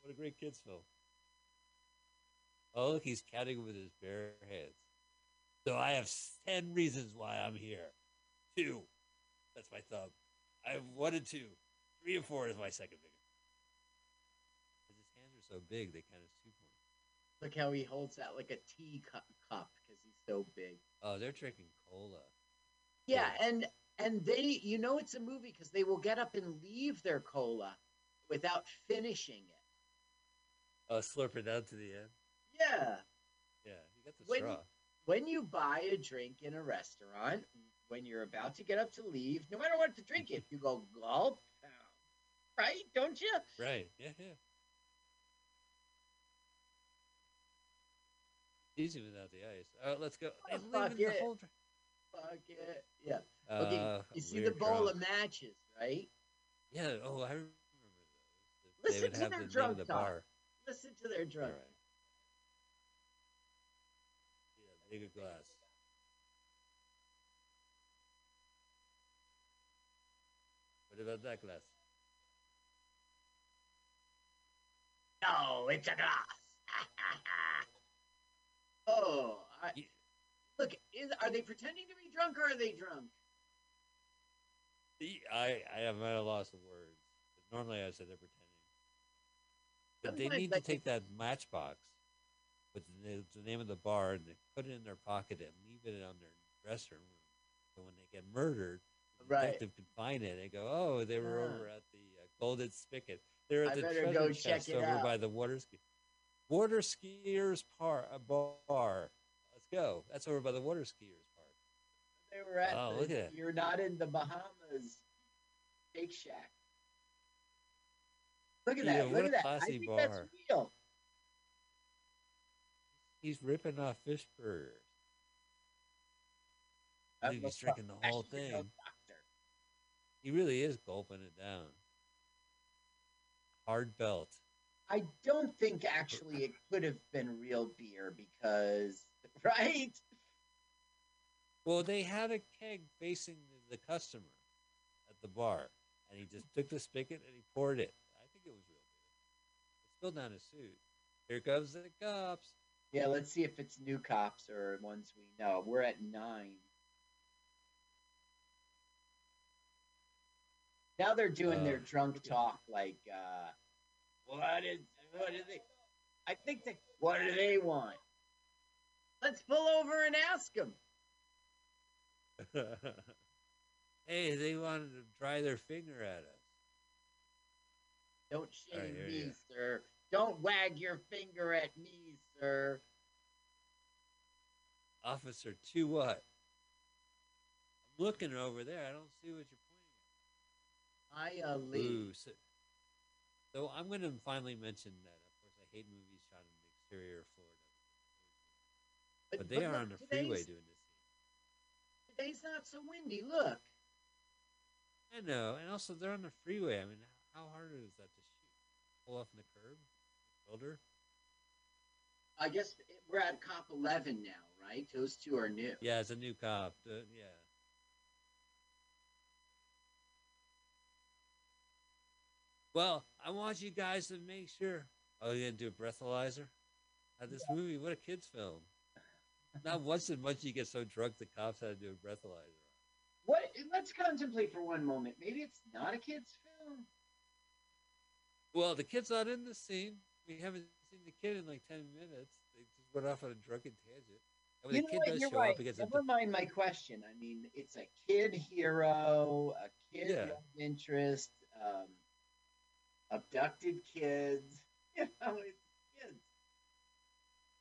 What a great kids film. Oh, look, he's counting with his bare hands. So I have 10 reasons why I'm here. Two. That's my thumb. I have one and two. Three and four is my second finger. 'Cause his hands are so big, they kind of soup him.
Look how he holds that like a tea cup because he's so big.
Oh, they're drinking cola.
Yeah,
Yeah.
and and they, you know, it's a movie because they will get up and leave their cola without finishing it.
Oh, slurp it down to the end.
Yeah,
Yeah, you got the
When-
straw.
when you buy a drink in a restaurant, when you're about to get up to leave, no matter what to drink it, you go gulp, right? Don't you?
Right. Yeah, yeah. Easy without the ice. Oh, let's go.
Oh, fuck it.
whole
Fuck it. Yeah. Okay,
Uh,
you see the bowl
drunk.
of matches, right?
Yeah. Oh, I remember those.
Listen
they would
to
have
their
the
drunk
the
talk.
bar.
Listen to their
All
drunk.
right. Yeah, a glass. What about that glass?
No, it's a glass. oh, I,
Ye-
look, is, are they pretending to be drunk or are they drunk?
I I am at a loss of words. Normally, I say they're pretending, but they need to take that matchbox with the, the name of the bar and they put it in their pocket and leave it on their dresser. room. So when they get murdered, the
Right.
detective can find it and go, "Oh, they were
Ah.
over at the uh, Golden Spigot. They're at
I
the treasure
go check
chest over
out."
by the water ski water skiers par a bar. Let's go. That's over by the water skiers park.
They were at.
Oh,
the,
look at that.
You're not in the Bahamas. Shake Shack. Look at
Yeah,
that! Look at that! I think that's real.
He's ripping off fish burgers. I think he's drinking the whole thing. He really is gulping it down. Hard belt.
I don't think actually it could have been real beer because, right?
Well, they had a keg facing the, customer at the bar, and he just took the spigot and he poured it. I think it was real beer. It spilled down his suit. Here comes the cops.
Yeah, let's see if it's new cops or ones we know. We're at nine. Now they're doing their
Uh,
drunk talk like, uh, what is, what is it? I think they, what do they want? Let's pull over and ask them.
hey, they wanted to dry their finger at us.
Don't shame
hear
me,
ya.
sir. Don't wag your finger at me, sir.
Officer, to what? I'm looking over there. I don't see what you're pointing at.
I uh, leave.
Ooh, so, so I'm going to finally mention that. Of course, I hate movies shot in the exterior of Florida. But they are
look,
on the freeway doing this.
Today's not so windy. Look.
I know, and also they're on the freeway. I mean, how hard is that to shoot? Pull off in the curb, shoulder.
I guess we're at cop 11 now, right? Those two are new.
Yeah, it's a new cop. Uh, yeah. Well, I want you guys to make sure. Oh, you gonna do a breathalyzer? Uh, this movie, what a kids film. Not once in much you get so drunk the cops had to do a breathalyzer.
What? Let's contemplate for one moment. Maybe it's not a kid's film.
Well, the kid's not in the scene. We haven't seen the kid in like ten minutes. They just went off on a drunken tangent. And when
You
the kid
what?
does
You're
show
right.
up,
Never mind my question. I mean, it's a kid hero, a kid
Yeah.
of interest, um, abducted kids. You know, it's kids.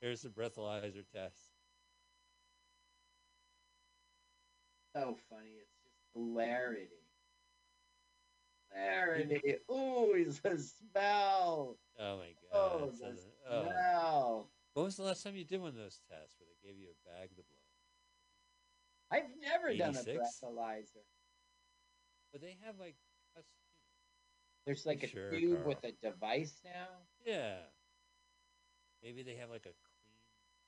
Here's the breathalyzer test.
So funny. It's just hilarity. Hilarity. Ooh, he's a smell.
Oh my god.
Oh,
it's
the
a- oh.
smell.
When was the last time you did one of those tests where they gave you a bag to blow?
I've never done a breathalyzer.
But they have like cus-
There's like a
Sure,
tube
Carl.
with a device now.
Yeah. Maybe they have like a clean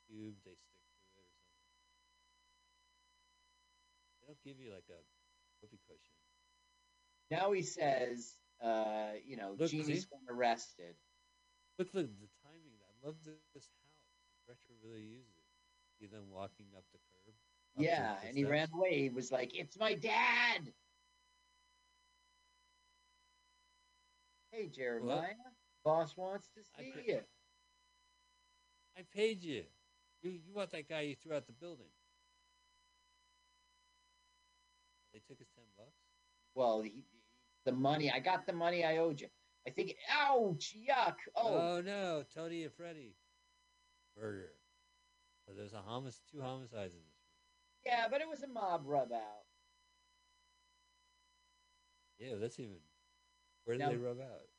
tube they stick to it or something. They don't give you like a whoopee cushion.
Now he says, uh, you know,
Look,
Genie's
see?
been arrested.
Look the the timing. I love this, this house. Director really uses it. See them walking up the curb. up
Yeah,
the
and he ran away. He was like, "It's my dad." Hey, Jeremiah, boss wants to
I
see
could-
you.
I paid you. You you want that guy you threw out the building? They took his ten bucks.
Well, he, the money. I got the money I owed you. I think. Ouch! Yuck! Oh,
Oh no, Tony and Freddie. Murder. So there's a homic two homicides in this.
yeah, but it was a mob rub out.
Yeah, that's even. Where did
Now-
they rub out?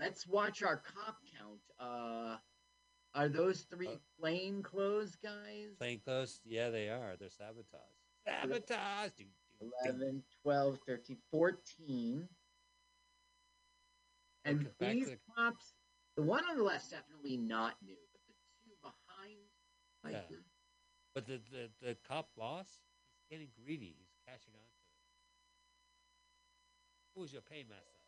Let's watch our cop count. Uh, are those three
Uh,
plainclothes guys?
Plainclothes? Yeah, they are. They're sabotage. Sabotage. Ding, ding, ding.
11, 12, 13, 14. And
Okay,
these
the-
cops, the one on the left definitely not new, but the two behind, like,
Yeah. But the, the the cop boss, he's getting greedy. He's cashing on. Who's your paymaster?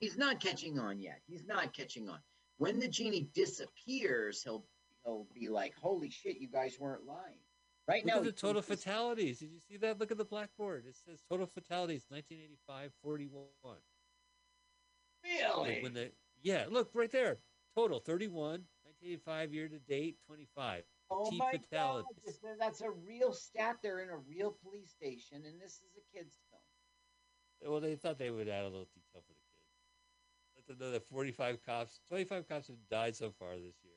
he's not catching on yet. He's not catching on. When the genie disappears, he'll he'll be like, "Holy shit, you guys weren't lying." Right
Look
now,
at the total fatalities. Did you see that? Look at the blackboard. It says total fatalities 1985 41.
Really?
Like when the yeah, look right there. Total 31, 1985 year to date 25.
Oh my god,
fatalities.
this- that's a real stat. They're in a real police station, and this is a kids' film.
Well, they thought they would add a little detail for the kids. Let them know that 45 cops, 25 cops have died so far this year.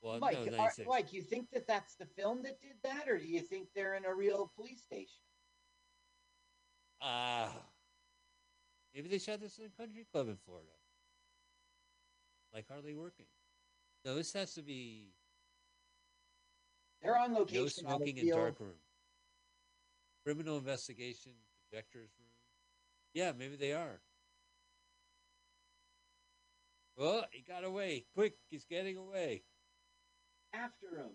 Well,
Mike,
no,
are, Mike, you think that that's the film that did that, or do you think they're in a real police station?
Ah, maybe they shot this in a country club in Florida. Like hardly working. No, this has to be
They're on
no
location. at a
smoking in dark room. Criminal investigation, projectors room. Yeah, maybe they are. Well, he got away. Quick, he's getting away.
after him.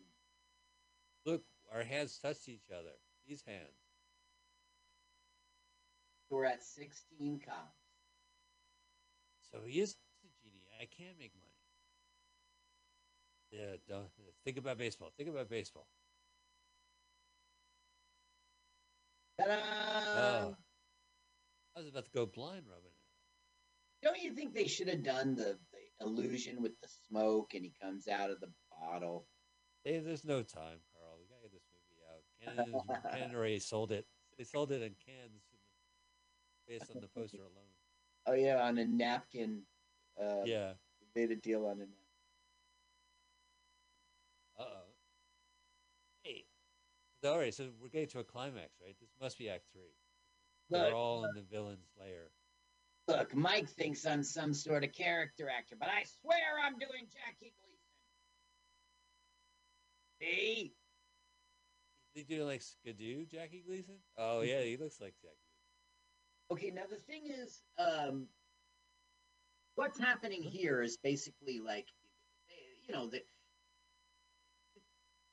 Look, our hands touched each other. These hands.
We're at 16 cops.
So he is the genie. I can make money. Yeah, don't think about baseball. Think about baseball.
Ta-da!
Oh, I was about to go blind Robin.
Don't you think they should have done the, the illusion with the smoke and he comes out of the bottle?
Hey, there's no time, Carl. We gotta get this movie out. Is, Cannon already sold it. They sold it in cans based on the poster alone.
Oh yeah, on a napkin. Uh,
Yeah.
made a deal on a napkin.
Uh oh. Hey. All right, so we're getting to a climax, right? This must be Act Three. They're
Look,
all in the villain's lair.
look, Mike thinks I'm some sort of character actor, but I swear I'm doing Jackie Gleason. See?
Is he doing like Skidoo, Jackie Gleason? Oh yeah, he looks like Jackie.
Okay, now the thing is, um, what's happening here is basically like, you know, the,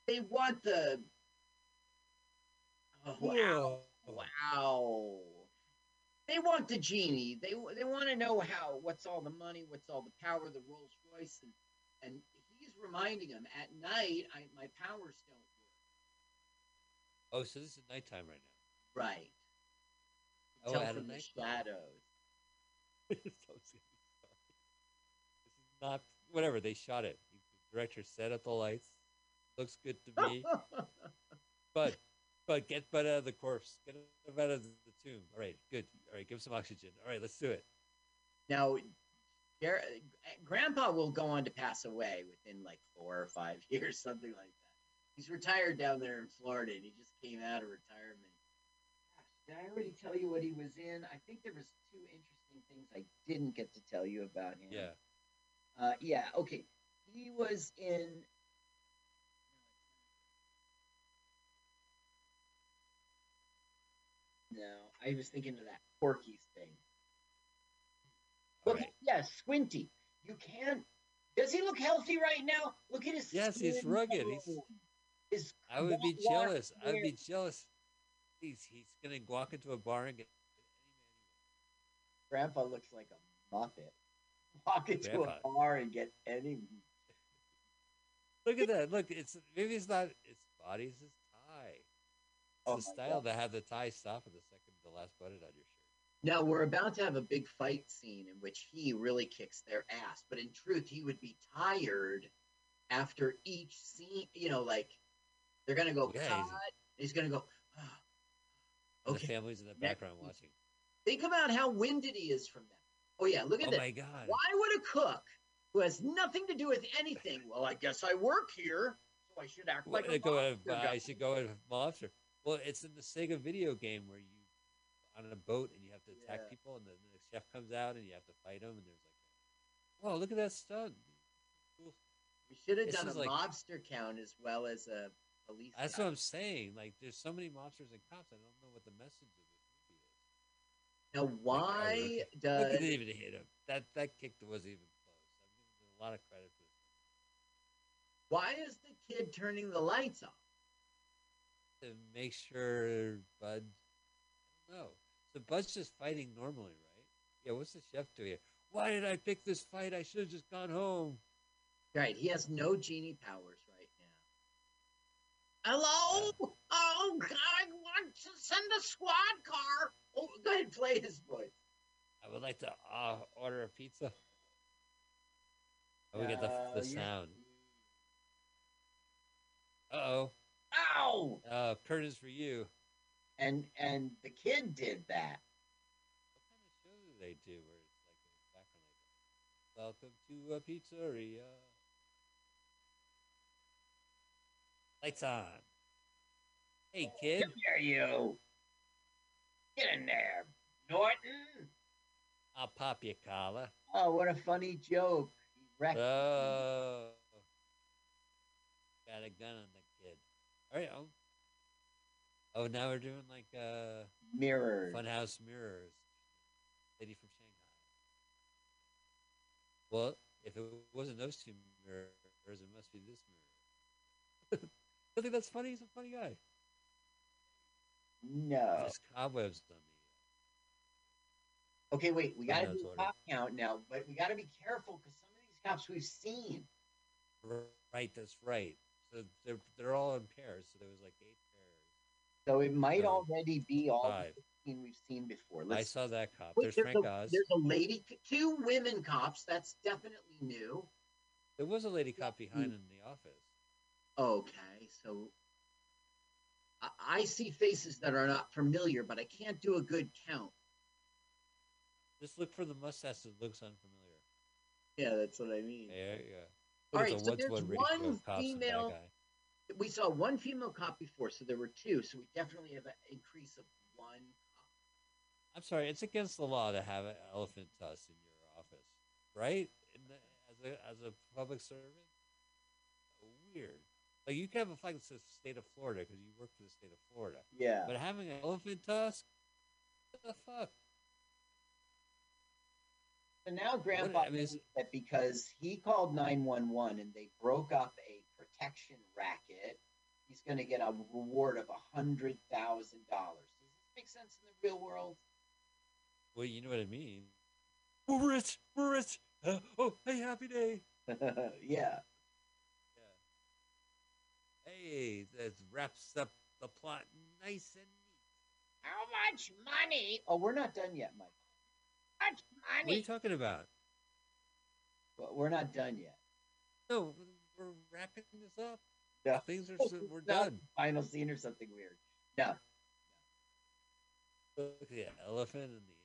they want the. Wow! Wow! They want the genie. They they want to know how. What's all the money? What's all the power? The Rolls Royce, and and he's reminding them at night. I my powers don't work.
Oh, so this is nighttime right now.
Right.
Oh, a
from the shadows.
So. This is not whatever they shot it. The director set up the lights. Looks good to me. but but get but out of the corpse. Get him out of the tomb. All right, good. All right, give him some oxygen. All right, let's do it.
Now, Grandpa will go on to pass away within like four or five years, something like that. He's retired down there in Florida, and he just came out of retirement. Gosh, did I already tell you what he was in? I think there was two interesting things I didn't get to tell you about him.
Yeah.
Uh, yeah. Okay. He was in. No, I was thinking of that Porky's thing. Look,
right.
yeah, Squinty. You can't. Does he look healthy right now? Look at his.
Yes, he's rugged. He's-.
His
I would be jealous. I'd be jealous. He's he's gonna walk into a bar and get
Grandpa looks like a muppet. Walk into
Grandpa.
a bar and get any.
Look at that. Look, it's maybe it's not its body, it's his tie. It's
Oh
the style
God.
to have the tie stop at the second the last button on your shirt.
Now we're about to have a big fight scene in which he really kicks their ass, but in truth, he would be tired after each scene. You know, like they're gonna go
Yeah,
cut.
he's-
He's, gonna go. "Ah,
And
okay.
The family's in the background
scene.
watching.
Think about how winded he is from that. Oh yeah, look at
Oh
this.
my god.
Why would a cook who has nothing to do with anything? Well, I guess I work here, so I should act
What,
like a
go with,
monster
I should go with mobster. Well, it's in the Sega video game where you on a boat and you have to attack
Yeah.
people, and then the chef comes out and you have to fight him, and there's like, whoa, look at that stunt. Cool.
We should have done a
like-
mobster count as well as a police.
That's
count.
what I'm saying. Like, there's so many mobsters and cops. I don't know what the message of this movie is.
Now, why
Look,
does
it didn't even hit him. That that kick wasn't even close. I'm giving a lot of credit for this.
why is the kid turning the lights off?
To make sure Bud. I don't know. So Bud's just fighting normally, right? Yeah. What's the chef doing? Here? Why did I pick this fight? I should have just gone home.
Right, he has no genie powers right now. Hello? Oh, God, I want to send a squad car. Oh, go ahead, play his voice.
I would like to uh, order a pizza. Oh, we get the
Uh,
the
you-
sound. Uh oh.
Ow!
Uh, curtains for you.
And and the kid did that.
What kind of show do they do where it's like the background, like, welcome to a pizzeria. Lights on. Hey, kid.
Come here, you. Get in there, Norton.
I'll pop your collar.
Oh, what a funny joke. He wrecked
Oh. Got a gun on the right. Oh, oh now we're doing like uh,
mirrors.
Funhouse Mirrors. Lady from Shanghai. Well, if it wasn't those two mirrors, it must be this mirror. I think that's funny. He's a funny guy.
No.
There's cobwebs on
Okay, wait. We got to do a cop count now, but we got to be careful because some of these cops we've seen.
Right, that's right. So they're they're all in pairs. So there was like eight pairs.
So it might
So,
already be all the
Five.
15 we've seen before.
I
Let's
saw that cop.
Wait,
There's
there's,
Frank
a,
Oz.
there's a lady, two women cops. That's definitely new.
There was a lady cop behind in the office.
Okay, so I, I see faces that are not familiar, but I can't do a good count.
Just look for the mustache that looks unfamiliar.
Yeah, that's what I mean.
You go.
All
Look at
right,
the
so there's
ratio
one
of cops and bad
female- We saw one female cop before, so there were two. So we definitely have an increase of one cop.
I'm sorry, it's against the law to have an elephant tusk in your office, right? In the, as a as a public servant, weird. Like you can have a flag that says "State of Florida" because you work for the state of Florida,
Yeah.
but having an elephant tusk, what the fuck?
So now Grandpa
I mean,
that because he called 911 and they broke up a protection racket, he's going to get a reward of $100,000. Does this make sense in the real world?
Well, you know what I mean. We're rich. We're rich. Uh, oh, hey, happy day.
yeah.
Yeah. Hey, that wraps up the plot nice and neat.
How much money? Oh, we're not done yet, Mike. How much
What are you talking about?
Well, we're not done yet.
No, we're wrapping this up.
No.
Things are so, we're
Not
done.
Final scene or something weird. No.
Look at the elephant and the Indian.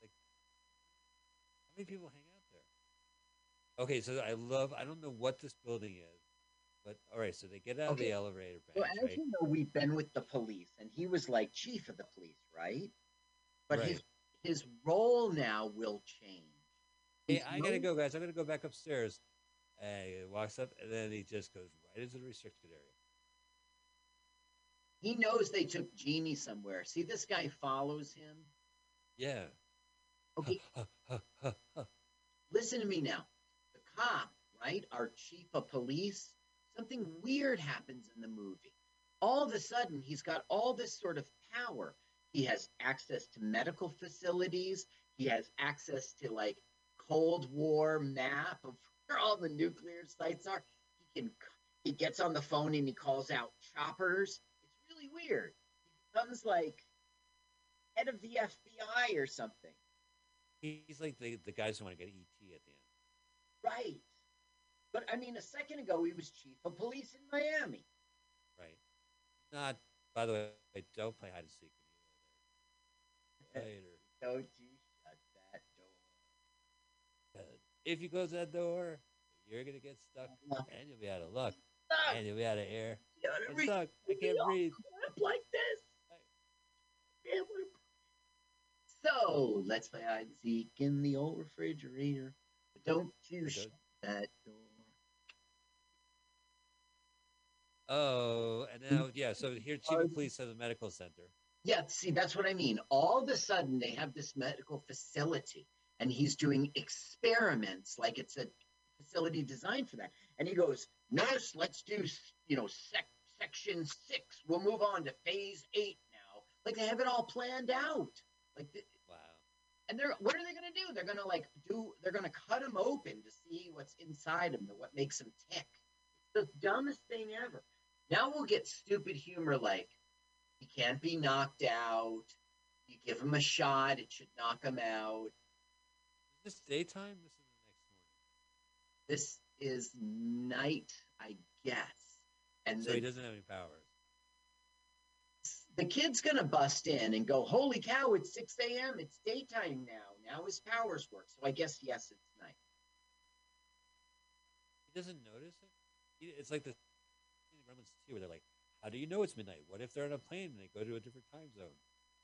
Like, how many people hang out there? Okay, so I love. I don't know what this building is, but all right. So they get out of the elevator
So
bank,
as
right?
you know, we've been with the police, and he was like chief of the police, right? But his
Right.
his role now will change.
Hey, I gotta go, guys. I'm gonna go back upstairs. And he walks up, and then he just goes right into the restricted area.
He knows they took Genie somewhere. See, this guy follows him.
Yeah.
Okay, listen to me now. The cop, right? Our chief of police, something weird happens in the movie. All of a sudden, he's got all this sort of power. He has access to medical facilities. He has access to like Cold War map of where all the nuclear sites are. He can he gets on the phone and he calls out choppers. It's really weird. He becomes like head of the FBI or something.
He's like the, the guys who want to get ET at the end.
Right. But I mean, a second ago he was chief of police in Miami.
Right. Not, by the way, don't play hide and seek. Later.
Don't you shut that door.
If you close that door, you're gonna get stuck, and you'll be out of luck,
Stuck.
and you'll be out of air.
You gotta
I'm stuck. I can't breathe.
like this. So let's play hide and seek in the old refrigerator. But don't you
But
shut that door.
Oh, and now yeah. So here, chief of police has a medical center.
Yeah, see, that's what I mean. All of a sudden, they have this medical facility, and he's doing experiments like it's a facility designed for that. And he goes, "Nurse, let's do, you know, sec- section six. We'll move on to phase eight now." Like they have it all planned out. Like, the,
Wow.
and they're what are they going to do? They're going to like do. They're going to cut him open to see what's inside him, what makes him tick. It's the dumbest thing ever. Now we'll get stupid humor like he can't be knocked out. You give him a shot, it should knock him out.
Is this daytime? This is the next morning.
This is night, I guess. And
So
the,
he doesn't have any powers.
the kid's gonna bust in and go, Holy cow, it's 6 a.m. It's daytime now. Now his powers work. So I guess yes, it's night.
He doesn't notice it. It's like the Gremlins 2 where they're like, "How do you know it's midnight? What if they're on a plane and they go to a different time zone?"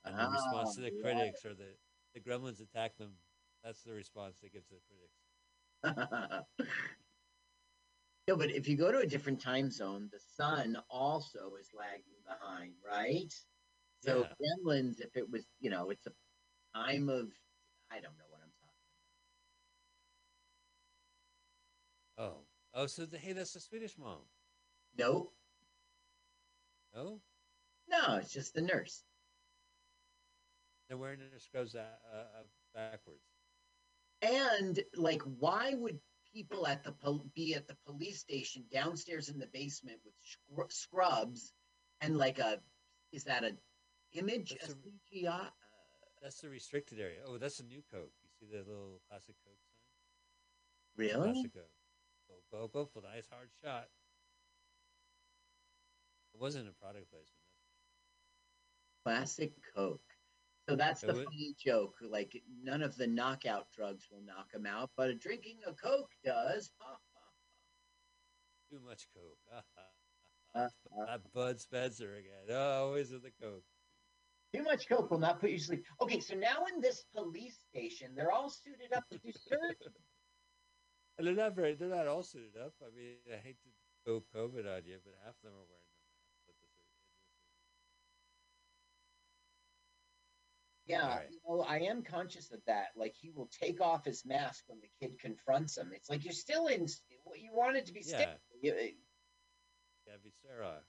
And the response to the
Ah, yeah.
critics or the the Gremlins attack them. That's the response they give to the critics.
no, but if you go to a different time zone, the sun also is lagging behind, right? So
Yeah.
Gremlins, if it was, you know, it's a time of, I don't know what I'm talking. about.
Oh, oh, so the, hey, that's the Swedish mom.
Nope,
No,
no, it's just the nurse.
they're wearing their scrubs uh, uh, uh, backwards.
And like, why would people at the pol- be at the police station downstairs in the basement with scr- scrubs and like a is that an image
That's
a
a-
CGI? Uh,
That's the restricted area. Oh, that's a new Coke. You see the little classic Coke sign?
really?
Classic Coke. Go, go, go for the nice hard shot. It wasn't a product placement.
Classic Coke. So that's
It
the
would-
funny joke. Like none of the knockout drugs will knock him out, but drinking a Coke does.
Too much Coke.
Uh, uh.
Bud Spencer again. Oh, always with the Coke.
Too much Coke will not put you to sleep. Okay, so now in this police station, they're all suited up to do surgery.
And they're not very, they're not all suited up. I mean, I hate to go COVID on you, but half of them are wearing them. But the sur-
Yeah,
Right.
you know, I am conscious of that. Like he will take off his mask when the kid confronts him. It's like you're still in. What you wanted to be
Yeah.
sterile. You- uh,
be sterile.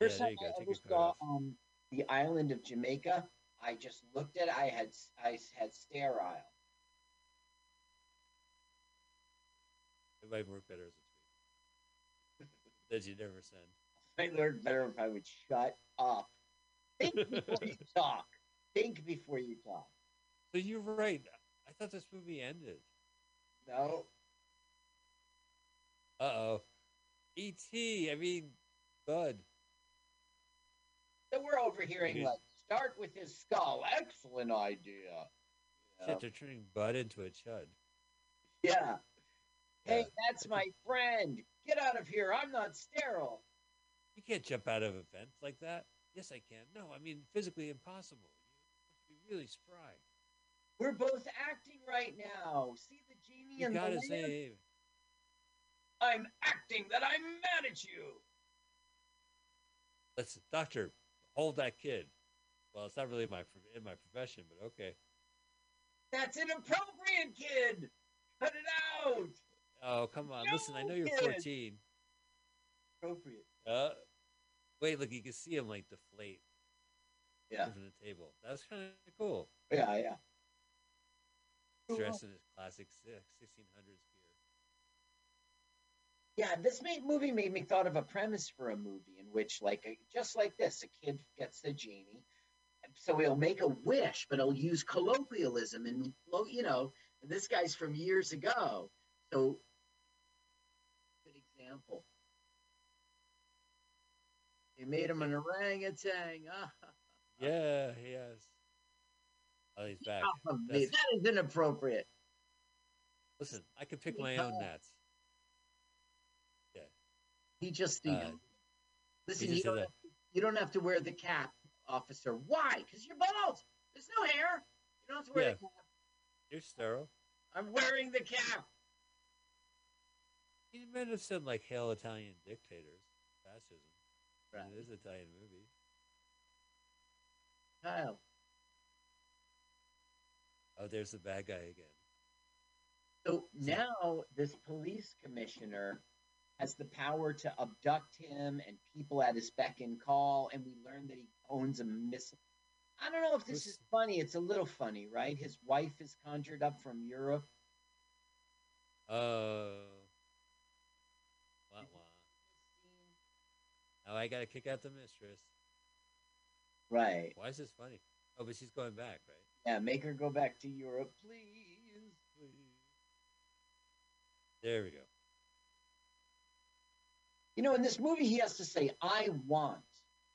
First
there
time
you go,
I
take
ever saw
off.
um, the island of Jamaica, I just looked at. it, I had I had sterile.
It might work better as a tweet. that you never send.
I learned better if I would shut up. Think before you talk. Think before you talk.
So you're right. I thought this movie ended.
No,
Uh oh. E.T. I mean, Bud.
so we're overhearing like start with his skull. Excellent idea. Yeah.
Shit, they're turning Bud into a chud.
Yeah. Hey, that's my friend. Get out of here. I'm not sterile.
You can't jump out of a vent like that. Yes, I can. No, I mean physically impossible. You must be really spry.
We're both acting right now. See the genie
You
and the
gotta
lamp?
save.
I'm acting that I'm mad at you.
Let's, doctor, hold that kid. Well, it's not really my in my profession, but okay.
That's inappropriate, kid. Cut it out.
Oh, come on. Listen, I know you're
kid.
14.
Appropriate.
Uh, wait, look, you can see him like deflate
Yeah.
from the table. That's kind of cool.
Yeah, yeah.
Dressed in his classic six- 1600s gear.
Yeah, this made, movie made me thought of a premise for a movie in which, like, a, just like this, a kid gets a genie, so he'll make a wish, but he'll use colloquialism and, you know, this guy's from years ago, so good example. They made him an orangutan. Ah,
Yeah, he has. Oh, he's back.
off of me.
That's-
inappropriate.
Listen, I can pick my own gnats.
He just,
Uh,
listen,
he
you
just did
don't,
that.
have, you don't have to wear the cap, officer. Why? Because you're bald. There's no hair. You don't have to wear
Yeah.
the cap.
You're sterile.
I'm wearing the cap.
He might have said like "Hail Italian dictators," fascism.
Right.
It is an Italian movie.
Kyle.
Oh, there's the bad guy again.
So now this police commissioner has the power to abduct him and people at his beck and call, and we learn that he owns a missile. I don't know if this is funny. It's a little funny, right? His wife is conjured up from Europe.
Oh. Now I gotta kick out the mistress.
Right.
Why is this funny? Oh, but she's going back, right?
Yeah, make her go back to Europe, please.
There we go.
You know, in this movie, he has to say, I want.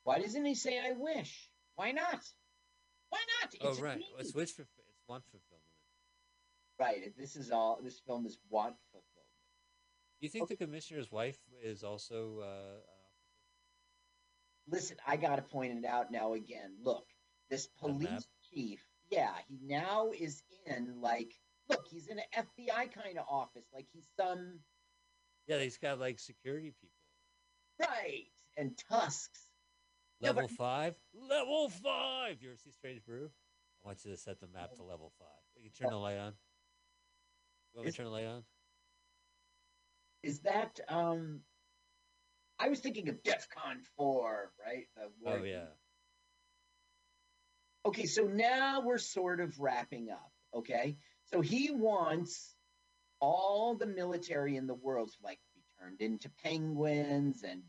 Why doesn't he say, I wish? Why not? Why not?
Oh,
It's a
right.
movie.
It's wish for it's want fulfillment.
Right. This is all, this film is want fulfillment.
Do you think the commissioner's wife is also? Uh, uh,
Listen, I got to point it out now again. Look, this police chief, yeah, he now is in like, look, he's in an FBI kind of office. Like he's some,
yeah, he's got like security people.
right, and tusks.
Level
but-
five. Level five. You ever see Strange Brew? I want you to set the map to level five. You can turn the light on. You want me to turn the light on?
Is that, um, I was thinking of DEFCON 4, right? The
Oh yeah.
Okay, so now we're sort of wrapping up. Okay, so he wants all the military in the world to like be turned into penguins, and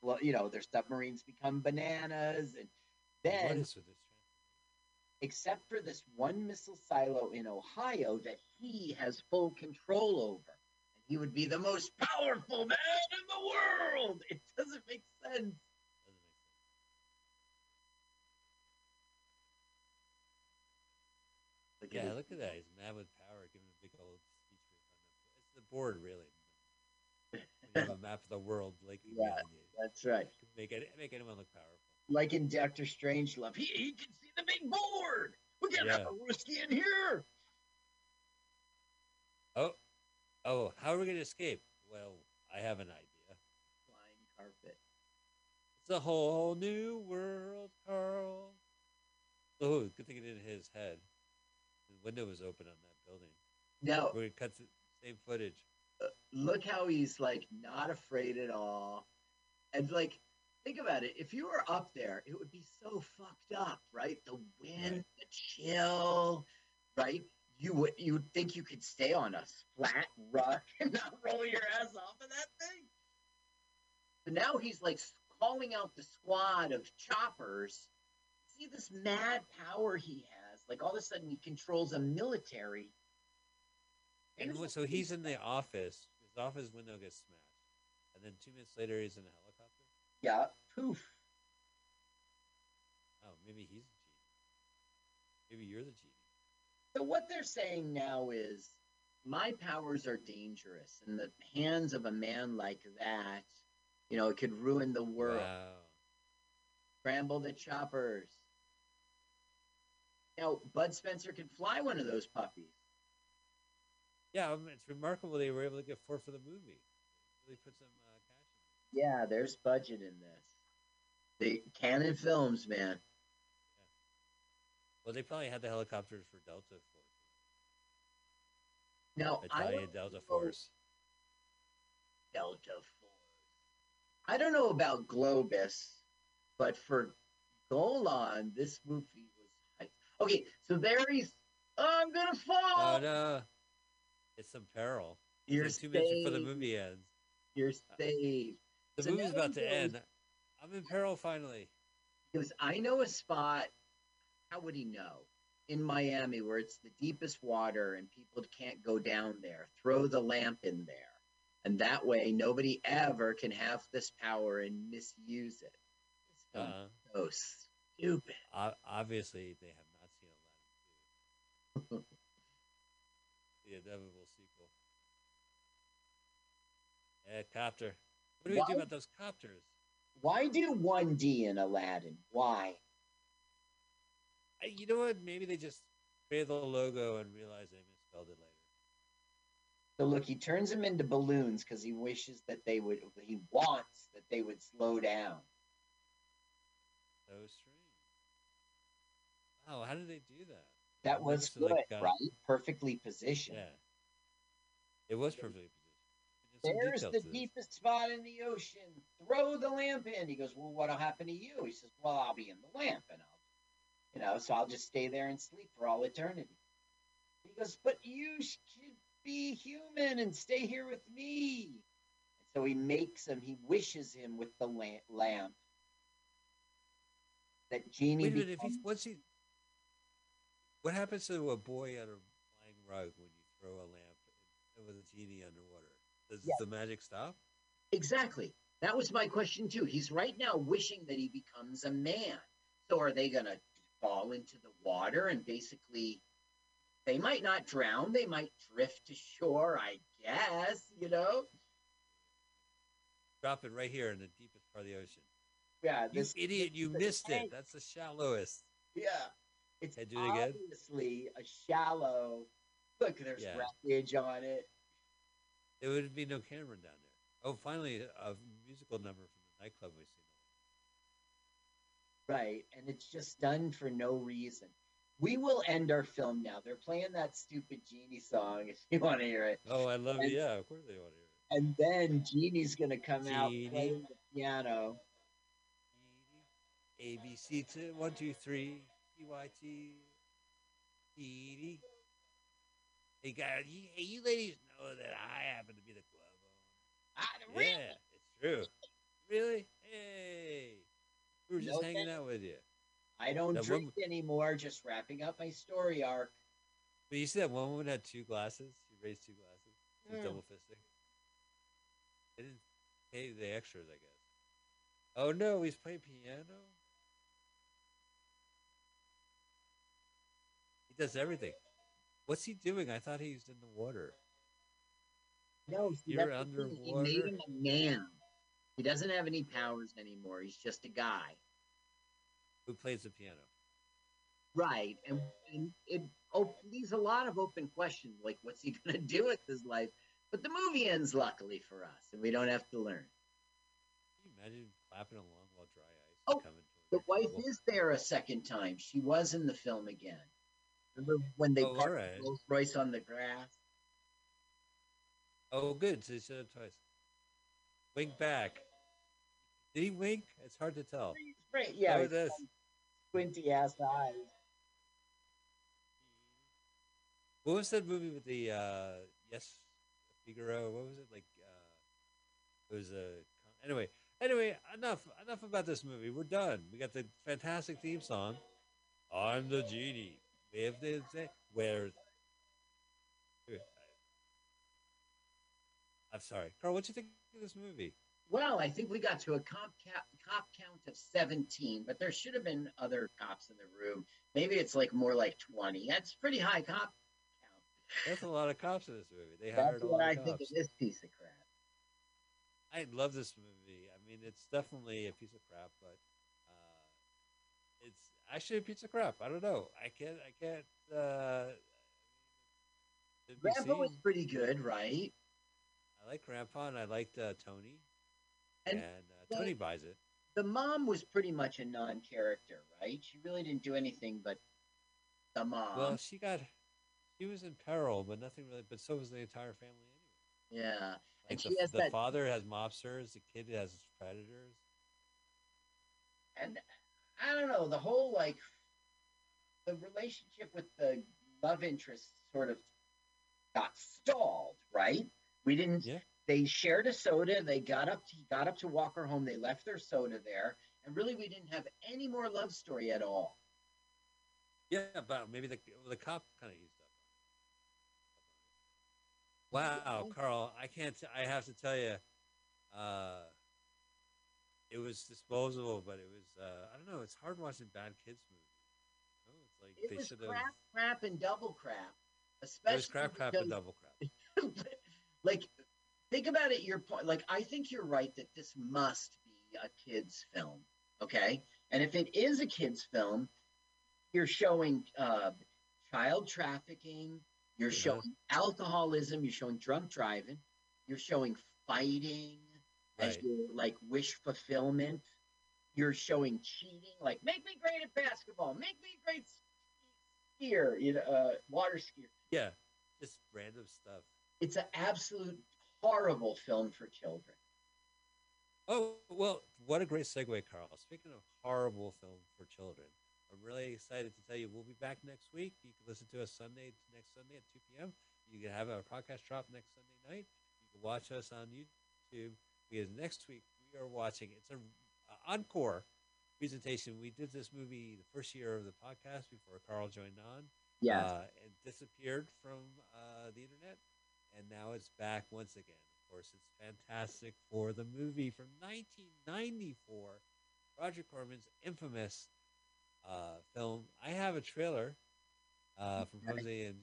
well, you know, their submarines become bananas, and then
is with this?
except for this one missile silo in Ohio that he has full control over. And he would be the most powerful man in the world. It doesn't make sense.
Doesn't make sense.
Look
Yeah,
his-
look at that. He's mad with power, giving a big old speech. for It's the board, really. When you have a map of the world, like
Yeah.
you.
That's right.
make it make anyone look powerful.
like in Doctor Strangelove. He, he can see the big board. We can have
Yeah.
a whiskey in here.
Oh, oh, how are we gonna escape? Well, I have an idea.
Flying carpet.
It's a whole new world, Carl. Oh, good thing it didn't hit his head. The window was open on that building.
Now,
We're gonna cut the same footage.
Uh, look how he's like not afraid at all. And like, think about it. If you were up there, it would be so fucked up, right? The wind, the chill, right? You would you would think you could stay on a flat rock and not roll your ass off of that thing. But now he's like calling out the squad of choppers. See this mad power he has. Like all of a sudden he controls a military.
And what- so he's in the office. His office window gets smashed, and then two minutes later he's in a helicopter.
Yeah, poof.
Oh, maybe he's genie. Maybe you're the genie.
So what they're saying now is my powers are dangerous in the hands of a man like that. You know, it could ruin the world.
Wow.
Scramble the choppers. Now, Bud Spencer could fly one of those puppies.
Yeah, I mean, it's remarkable they were able to get four for the movie. really put some uh, cash.
Yeah, there's budget in this. The Cannon Films, man.
Well, they probably had the helicopters for Delta Force,
Now I
Italian
don't
Delta Force.
Delta Force. I don't know about Globus, but for Golan, this movie was hype. Okay, so there he's. Oh, I'm gonna fall.
No, it's some peril.
You're
It's like two minutes before the movie ends.
You're uh, saved.
The
So
movie's about to
goes-
end. I'm in peril finally.
Because I know a spot. How would he know? In Miami, where it's the deepest water and people can't go down there. Throw the lamp in there. And that way, nobody ever can have this power and misuse it. Film's
Uh,
so stupid.
obviously, they have not seen Aladdin 2. the inevitable sequel. Yeah, copter. What do we
Why-
do about those copters?
Why do 1D in Aladdin? Why?
I, you know what? Maybe they just created the logo and realized they misspelled it later.
So look, he turns them into balloons because he wishes that they would. He wants that they would slow down.
So strange. Wow, how did they do that?
That
They
was good,
like, got-
right? Perfectly positioned.
Yeah. It was perfectly positioned. There's
There's the deepest spot in the ocean. Throw the lamp in. He goes, Well, what'll happen to you? He says, Well, I'll be in the lamp and I'll, you know, so I'll just stay there and sleep for all eternity. He goes, But you should be human and stay here with me. And so he makes him, he wishes him with the lamp. that genie
Wait a minute. If
becomes-
he's what's he? What happens to a boy on a flying rug when you throw a lamp with a genie underwater? Does
Yeah.
the magic stop?
Exactly. That was my question too. He's right now wishing that he becomes a man. So are they going to fall into the water and basically they might not drown, they might drift to shore, I guess, you know?
Drop it right here in the deepest part of the ocean.
Yeah,
You
this
idiot! You missed it. That's the shallowest.
yeah. It's
do it again?
obviously a shallow Look, there's
Yeah.
wreckage on it.
There would be no camera down there. Oh, finally, a musical number from the nightclub we've seen.
Right, and it's just done for no reason. We will end our film now. They're playing that stupid Genie song if you want to hear it.
Oh, I love it. Yeah, of course they want to hear it.
And then Genie's gonna come out playing the piano.
A B C two one two three T Y T T Hey guys, you, hey, you ladies know that I happen to be the club
Ah,
owner.
really?
Yeah, it's true. Really? Hey, we were just
No
hanging
thanks.
out with you.
I don't
That
drink
one-
anymore. Just wrapping up my story arc.
But you see that one woman had two glasses. She raised two glasses. She was
Mm.
double fisting. They didn't pay the extras, I guess. Oh no, he's playing piano. He does everything. What's he doing? I thought he was in the water.
No, see,
You're
that's the thing. He made him a man. He doesn't have any powers anymore. He's just a guy.
Who plays the piano?
Right, and, and it op- leaves a lot of open questions, like what's he gonna do with his life? But the movie ends luckily for us, and we don't have to learn.
Can you imagine clapping along while dry ice
Oh,
is coming
The wife is there a second time. She was in the film again. Remember when they
Oh,
parked
alright.
Rolls Royce on the grass?
Oh, good. So he said it twice. Wink back. Did he wink? It's hard to tell.
Right, yeah,
Oh,
with
it is.
squinty ass eyes.
What was that movie with the uh Yes Figaro? What was it like? Uh, it was a anyway. Anyway, enough enough about this movie. We're done. We got the fantastic theme song. I'm the genie. The where. I'm sorry, Carl. What do you think of this movie?
Well, I think we got to a cop, cap, cop count of 17, but there should have been other cops in the room. Maybe it's like more like 20. That's pretty high cop count.
That's a lot of cops in this movie. They
That's
hired a
what
lot
I
of
think of this piece of crap.
I love this movie. I mean, it's definitely a piece of crap, but uh, it's actually a piece of crap. I don't know. I can't. I can't. Uh,
Rambo was pretty good, right?
I like Grandpa, and I liked uh, Tony,
And
uh, Tony buys it.
the mom was pretty much a non-character, right? She really didn't do anything but the mom.
Well, she got, she was in peril, but nothing really. But so was the entire family anyway.
yeah,
Like
And
the,
she has
the
that-
father has mobsters, the kid has predators.
and I don't know the whole like the relationship with the love interest sort of got stalled, right? We didn't.
Yeah.
They shared a soda. They got up. To, he got up to walk her home. They left their soda there, and really, we didn't have any more love story at all.
Yeah, but maybe the the cop kind of used up. Wow, Carl, I can't. T- I have to tell you, uh, it was disposable, but it was. Uh, I don't know. It's hard watching bad kids movies. You know, it's like
It
they
was
should have.
crap, crap, and double crap. Especially
crap, crap, and double crap.
like think about it your point like i think you're right that this must be a kids film okay and if it is a kids film you're showing uh, child trafficking you're
Yeah.
showing alcoholism you're showing drunk driving you're showing fighting as your like wish fulfillment you're showing cheating like make me great at basketball make me great skier you know uh, water skier
Yeah, just random stuff.
it's an absolute horrible film for children.
Oh well, what a great segue, Carl. Speaking of horrible film for children, I'm really excited to tell you we'll be back next week. You can listen to us Sunday next Sunday at 2 p.m. You can have our podcast drop next Sunday night. You can watch us on YouTube because next week we are watching. It's a, a encore presentation. We did this movie the first year of the podcast before Carl joined on. uh, and disappeared from uh, the internet, and now it's back once again. Of course, it's fantastic for the movie from 1994, Roger Corman's infamous uh, film. I have a trailer uh, from Jose and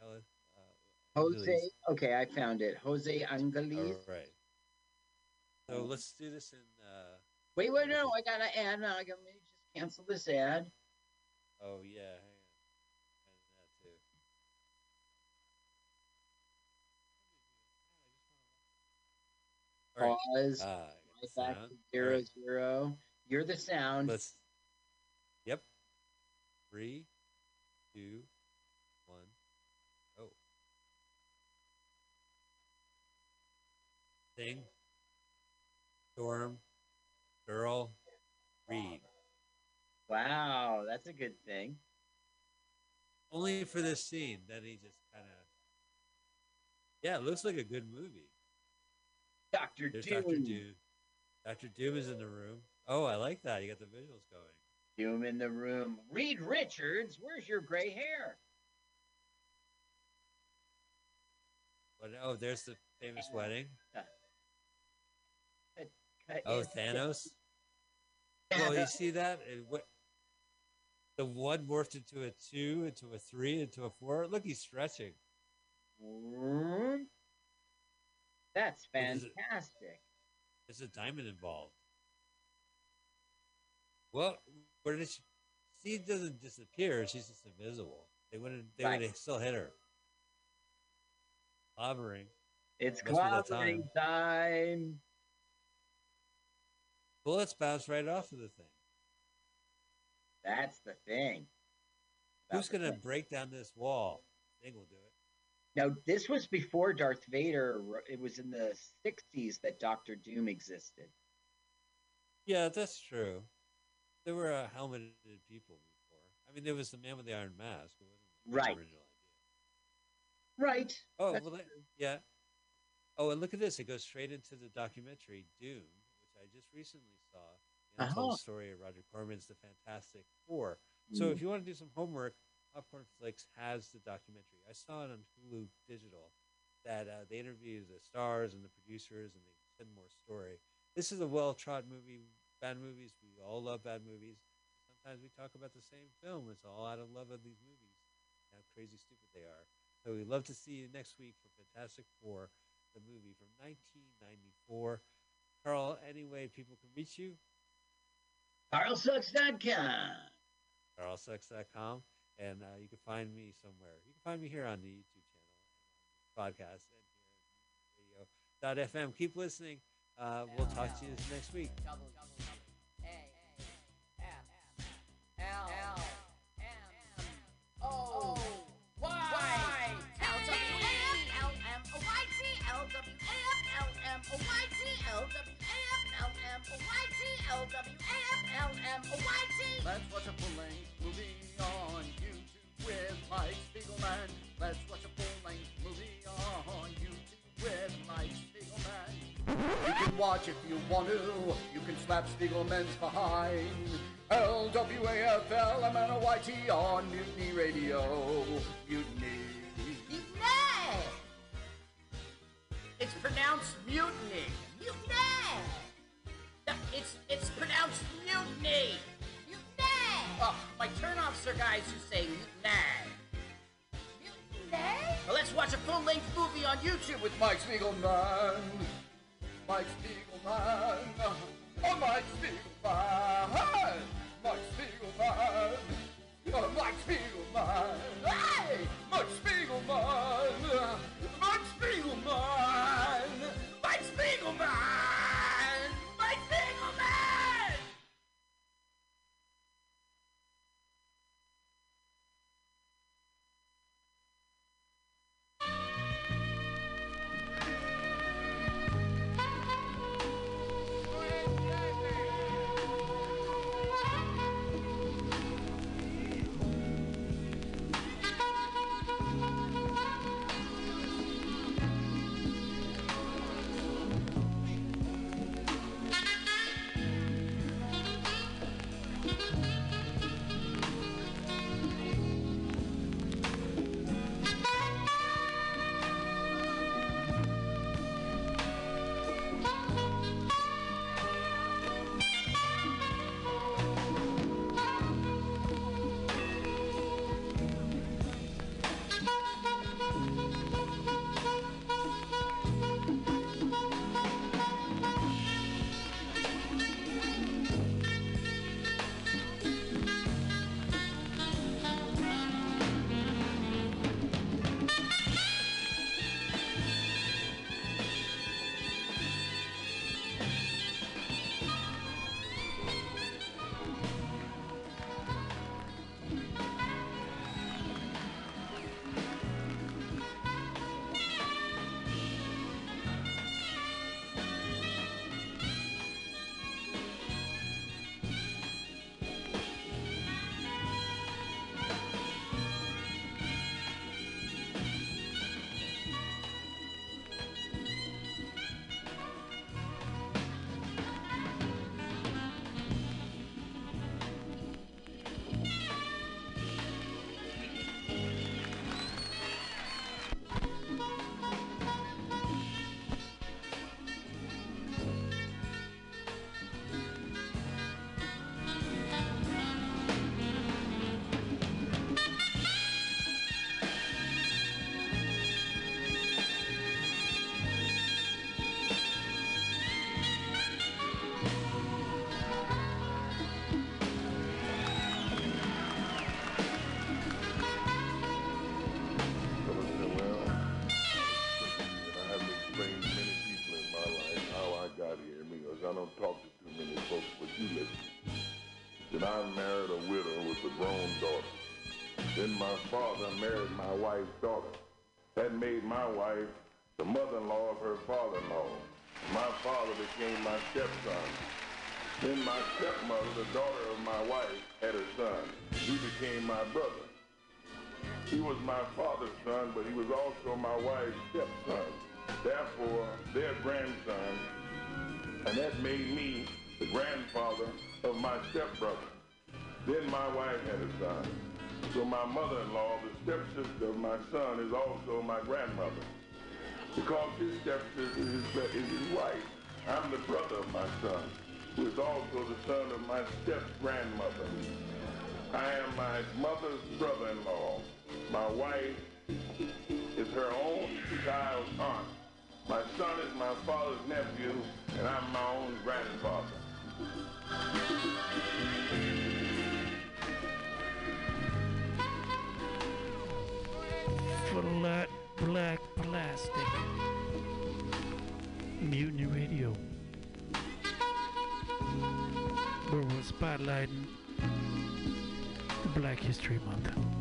Angela. Uh,
Jose.
Angeles.
Okay, I found it. Jose Angeles.
All right. So let's do this in. Uh,
Wait, wait, no, I gotta add. No, I let me just cancel this ad.
oh yeah, hang on. And that too. All right.
Pause.
Uh,
right back
sound.
to zero
right,
zero. You're the sound.
Let's. Yep. Three, two, one, go. Thing. Storm. Girl. Read.
Wow, that's a good thing.
Only for this scene. Then he just kind of. Yeah, it looks like a good movie.
Doctor
There's
Doom.
Doctor Doom. Doctor Doom is in the room. Oh, I like that. You got the visuals going.
Doom in the room. Reed Richards, where's your gray hair?
But oh, there's the famous uh, wedding.
Uh, cut
Oh, Thanos. Well, you see that? It, what, the one morphed into a two, into a three, into a four. Look, he's stretching.
That's
it?
fantastic.
There's a diamond involved. Well, where did she? She doesn't disappear. She's just invisible. They wouldn't. They
Right.
would have still hit her. Clobbering.
It's
Must be that
clobbering time.
Well, let's bounce right off of the thing.
That's the thing.
Who's gonna break down this wall? Thing will do it.
Now, this was before Darth Vader. It was in the 60s that Doctor Doom existed.
Yeah, that's true. There were uh, helmeted people before. I mean, there was the man with the iron mask.
Right.
original idea.
Right.
Oh, well, that, yeah. Oh, and look at this. It goes straight into the documentary Doom, which I just recently saw. Told
Uh-huh.
the story of Roger Corman's The Fantastic Four. So if you want to do some homework, Popcorn Flicks has the documentary. I saw it on Hulu Digital that uh, they interview the stars and the producers and they send more story. This is a well-trod movie. Bad movies, we all love bad movies. Sometimes we talk about the same film. It's all out of love of these movies, how crazy stupid they are. So we'd love to see you next week for Fantastic Four, the movie from 1994. Carl, any way people can reach you?
CarlSucks.com.
carlsucks.com, and uh, you can find me somewhere. You can find me here on the YouTube channel, podcast, and here on radio FM. Keep listening. Uh, we'll talk to you next week.
Let's watch if you want to. You can slap Spiegelman's behind. L-W-A-F-L, M-N-O-Y-T on Mutiny Radio. Mutiny!
Then my father married my wife's daughter. That made my wife the mother-in-law of her father-in-law. My father became my stepson. Then my stepmother, the daughter of my wife, had a son. He became my brother. He was my father's son, but he was also my wife's stepson. Therefore, their grandson, and that made me the grandfather of my stepbrother. Then my wife had a son. So my mother-in-law, the stepsister of my son, is also my grandmother. Because his stepsister is his, wife. I'm the brother of my son, who is also the son of my step-grandmother. I am my mother's brother-in-law. My wife is her own child's aunt. My son is my father's nephew, and I'm my own grandfather.
Flat black plastic. Mutiny Radio. Where we're spotlighting Black History Month.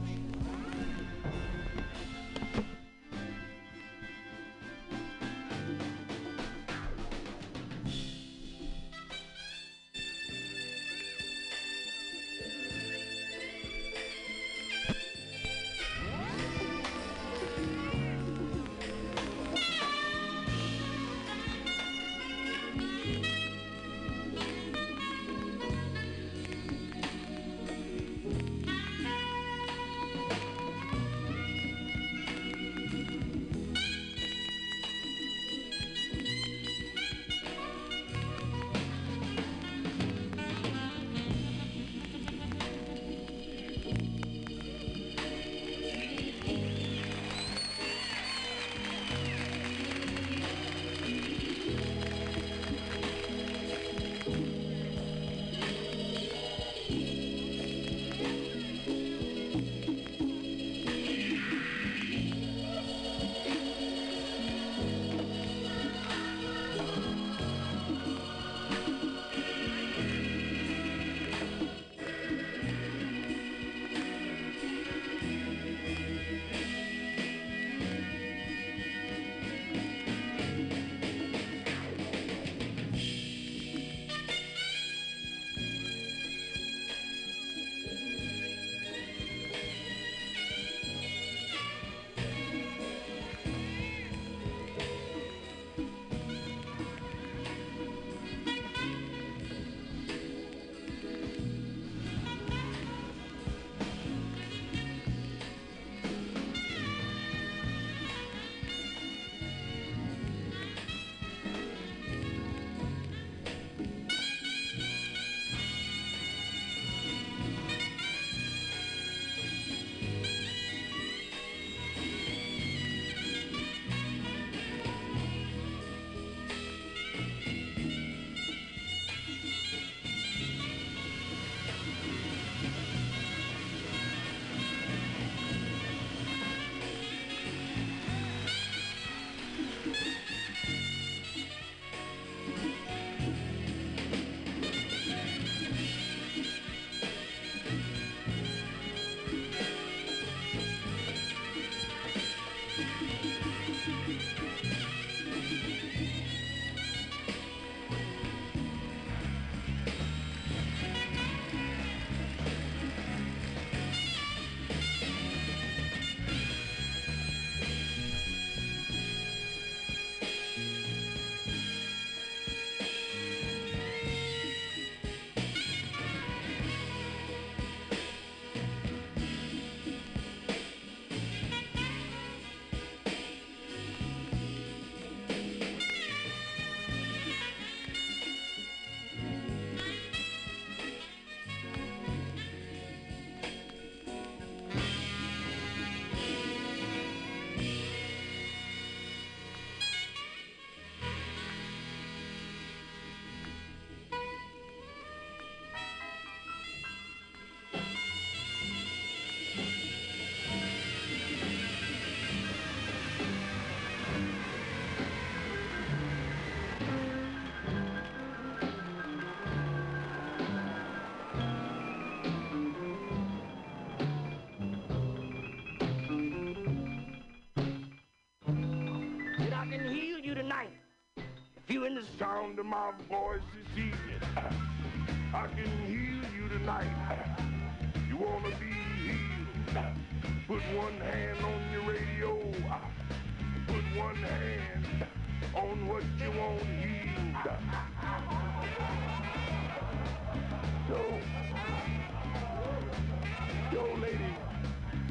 In the
Sound of my voice this evening. I can heal you tonight. You wanna be healed? Put one hand on your radio. Put one hand on what you want healed. So, yo, lady,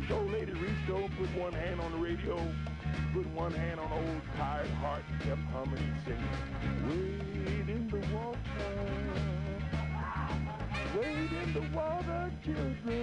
yo, lady, reach over, put one hand on the radio, put one hand on old tired heart, kept humming and singing. Wade in the water, wade in the water, children.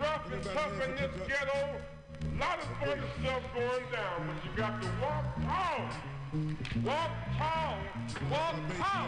rough and tough in this ghetto. A lot of fun stuff going down, but you got to walk tall. Walk tall. Walk tall.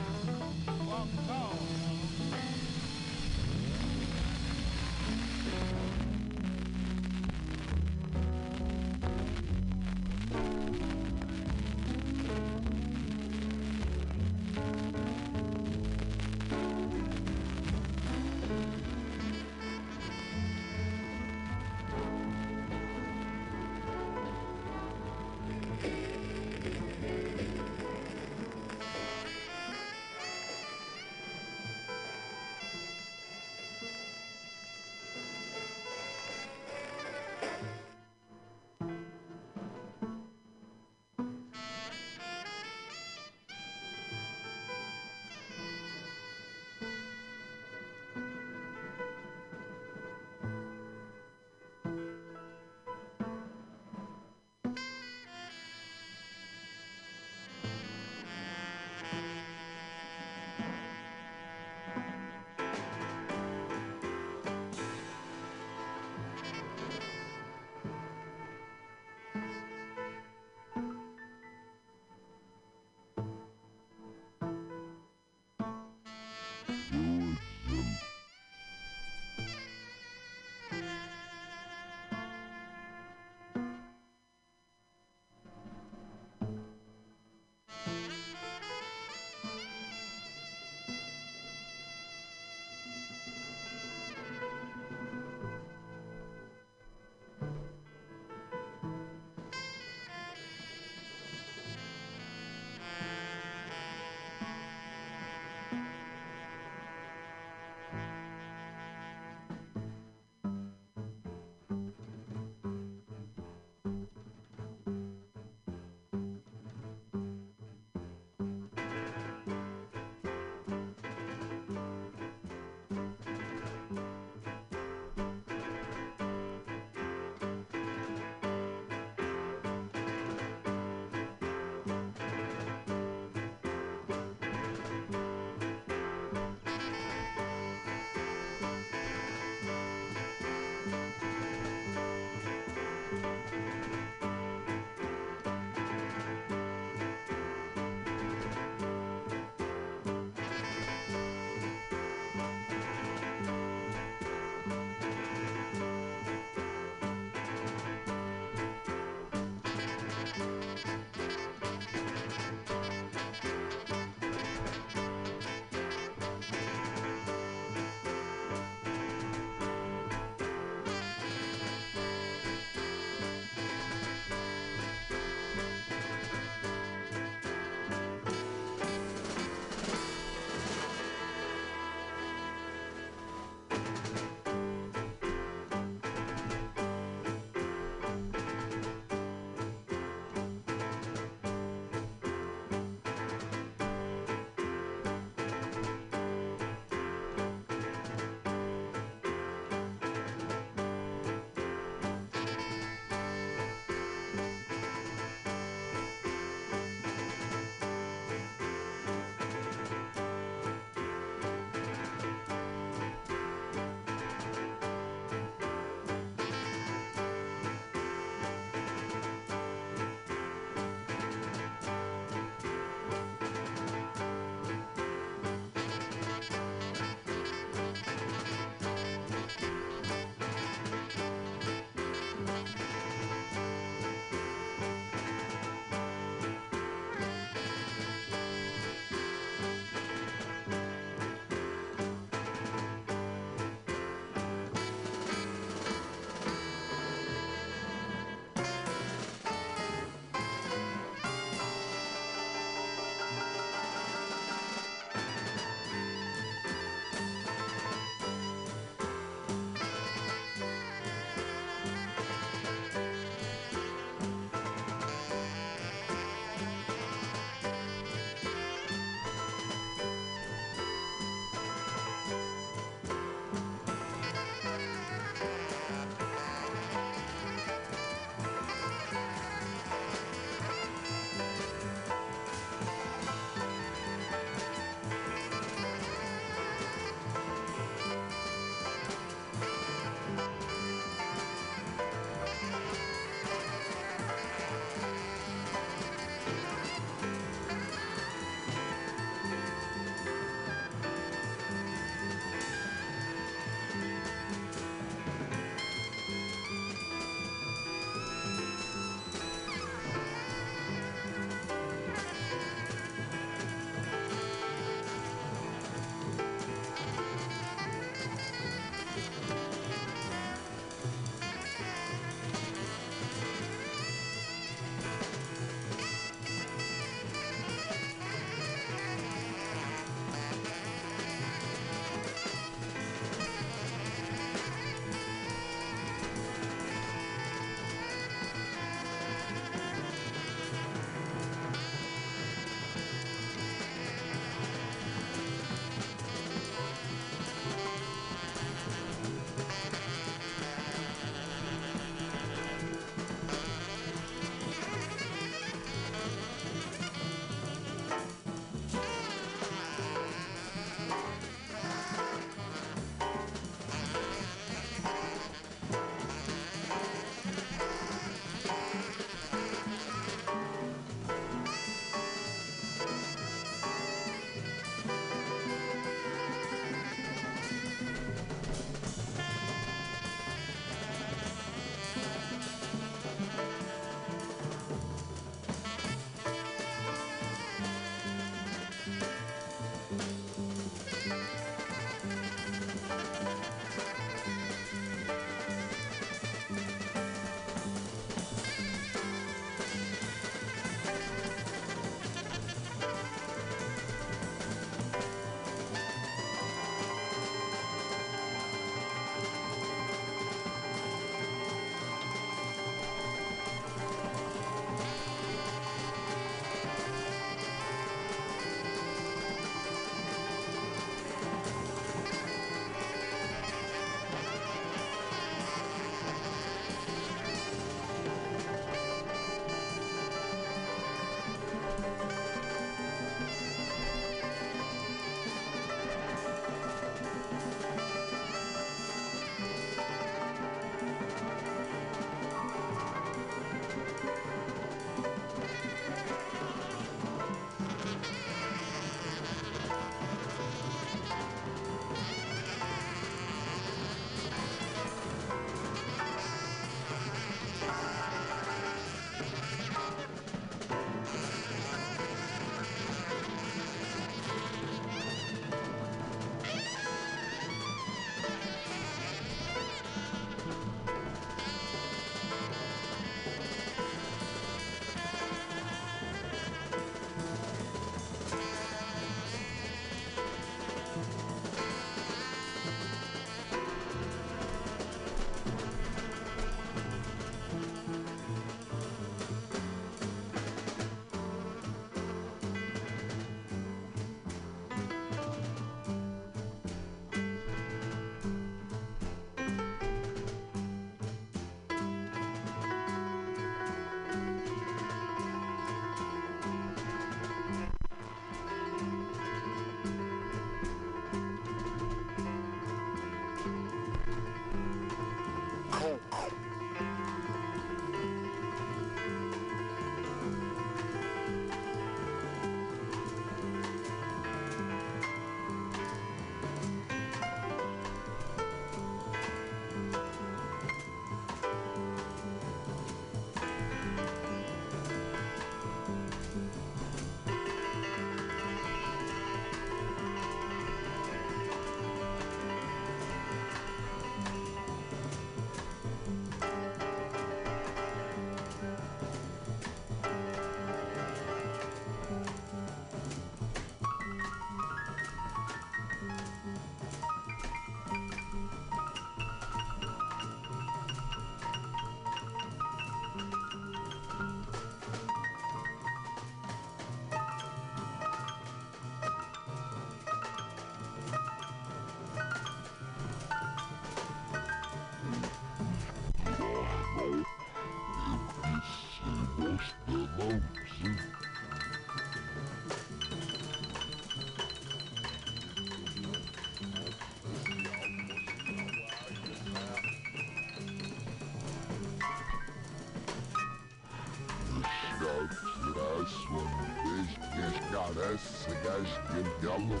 Gallo,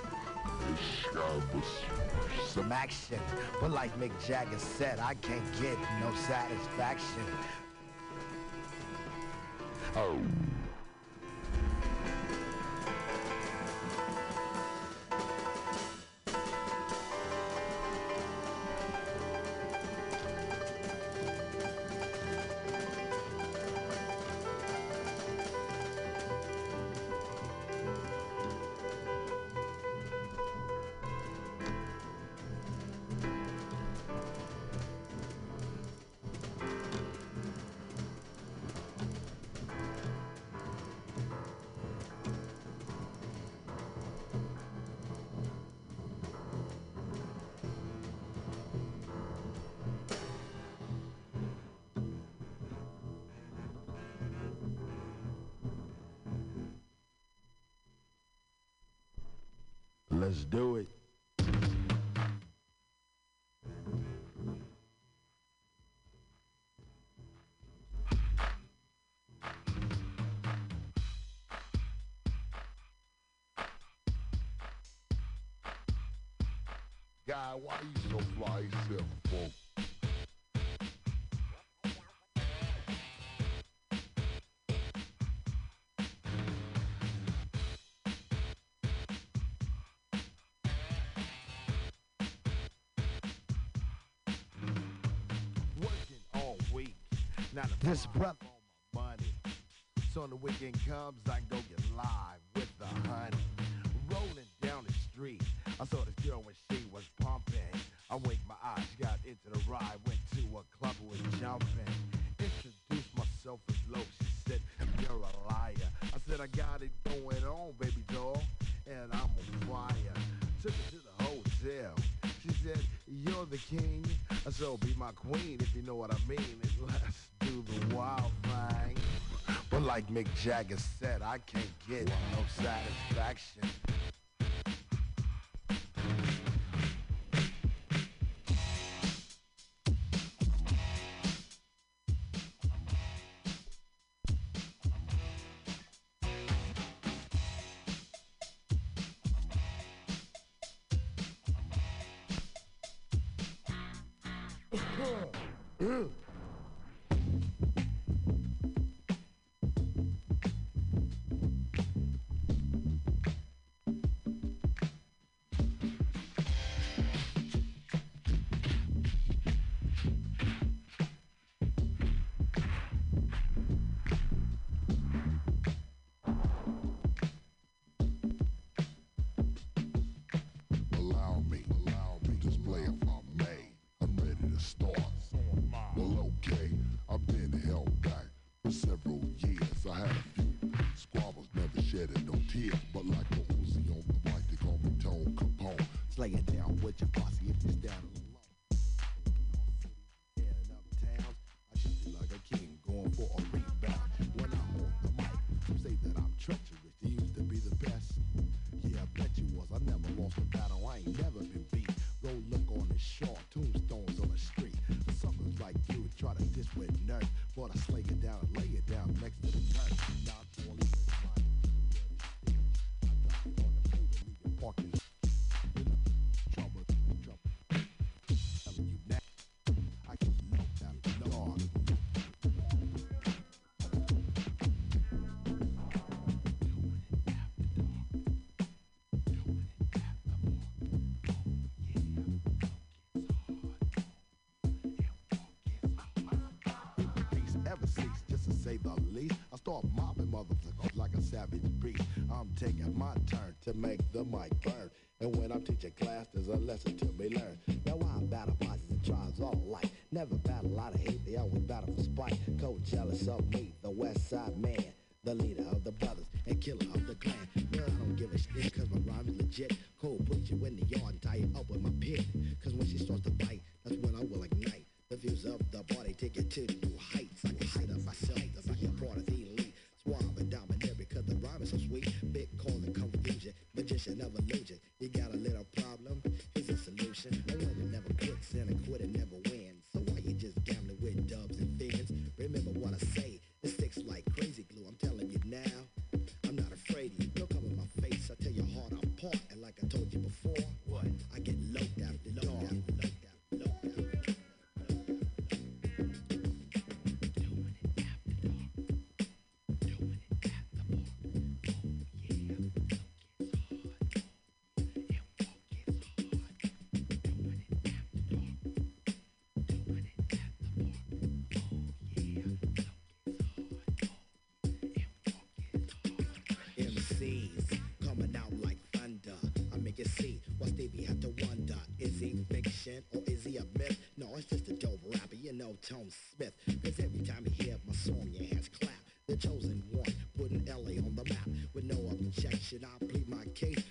Escabas.
Some action, but like Mick Jagger said, I can't get no satisfaction.
Oh. Guy, why you so fly yourself, folks?
Working all week. Now this brother on my money. So when the weekend comes, I go get live with the honey. Rolling down the street, I saw this girl when she. I winked my eyes, got into the ride, went to a club and was jumping. Introduced myself as Loc. She said, You're a liar. I said, I got it going on, baby doll, and I'm on fire. Took her to the hotel. She said, You're the king. I said, Be my queen, if you know what I mean. And let's do the wild thing. But like Mick Jagger said, I can't get no satisfaction.
The mic
burn. And when I'm teaching class, there's a lesson to be learned. Now I battle bosses and tribes all alike. Never battle out of hate, they always battle for spite. Cold jealous of me, the West Side man. called Tom Smith. Cause every time you hear my song, your hands clap. The chosen one, putting LA on the map. With no objection, I plead my case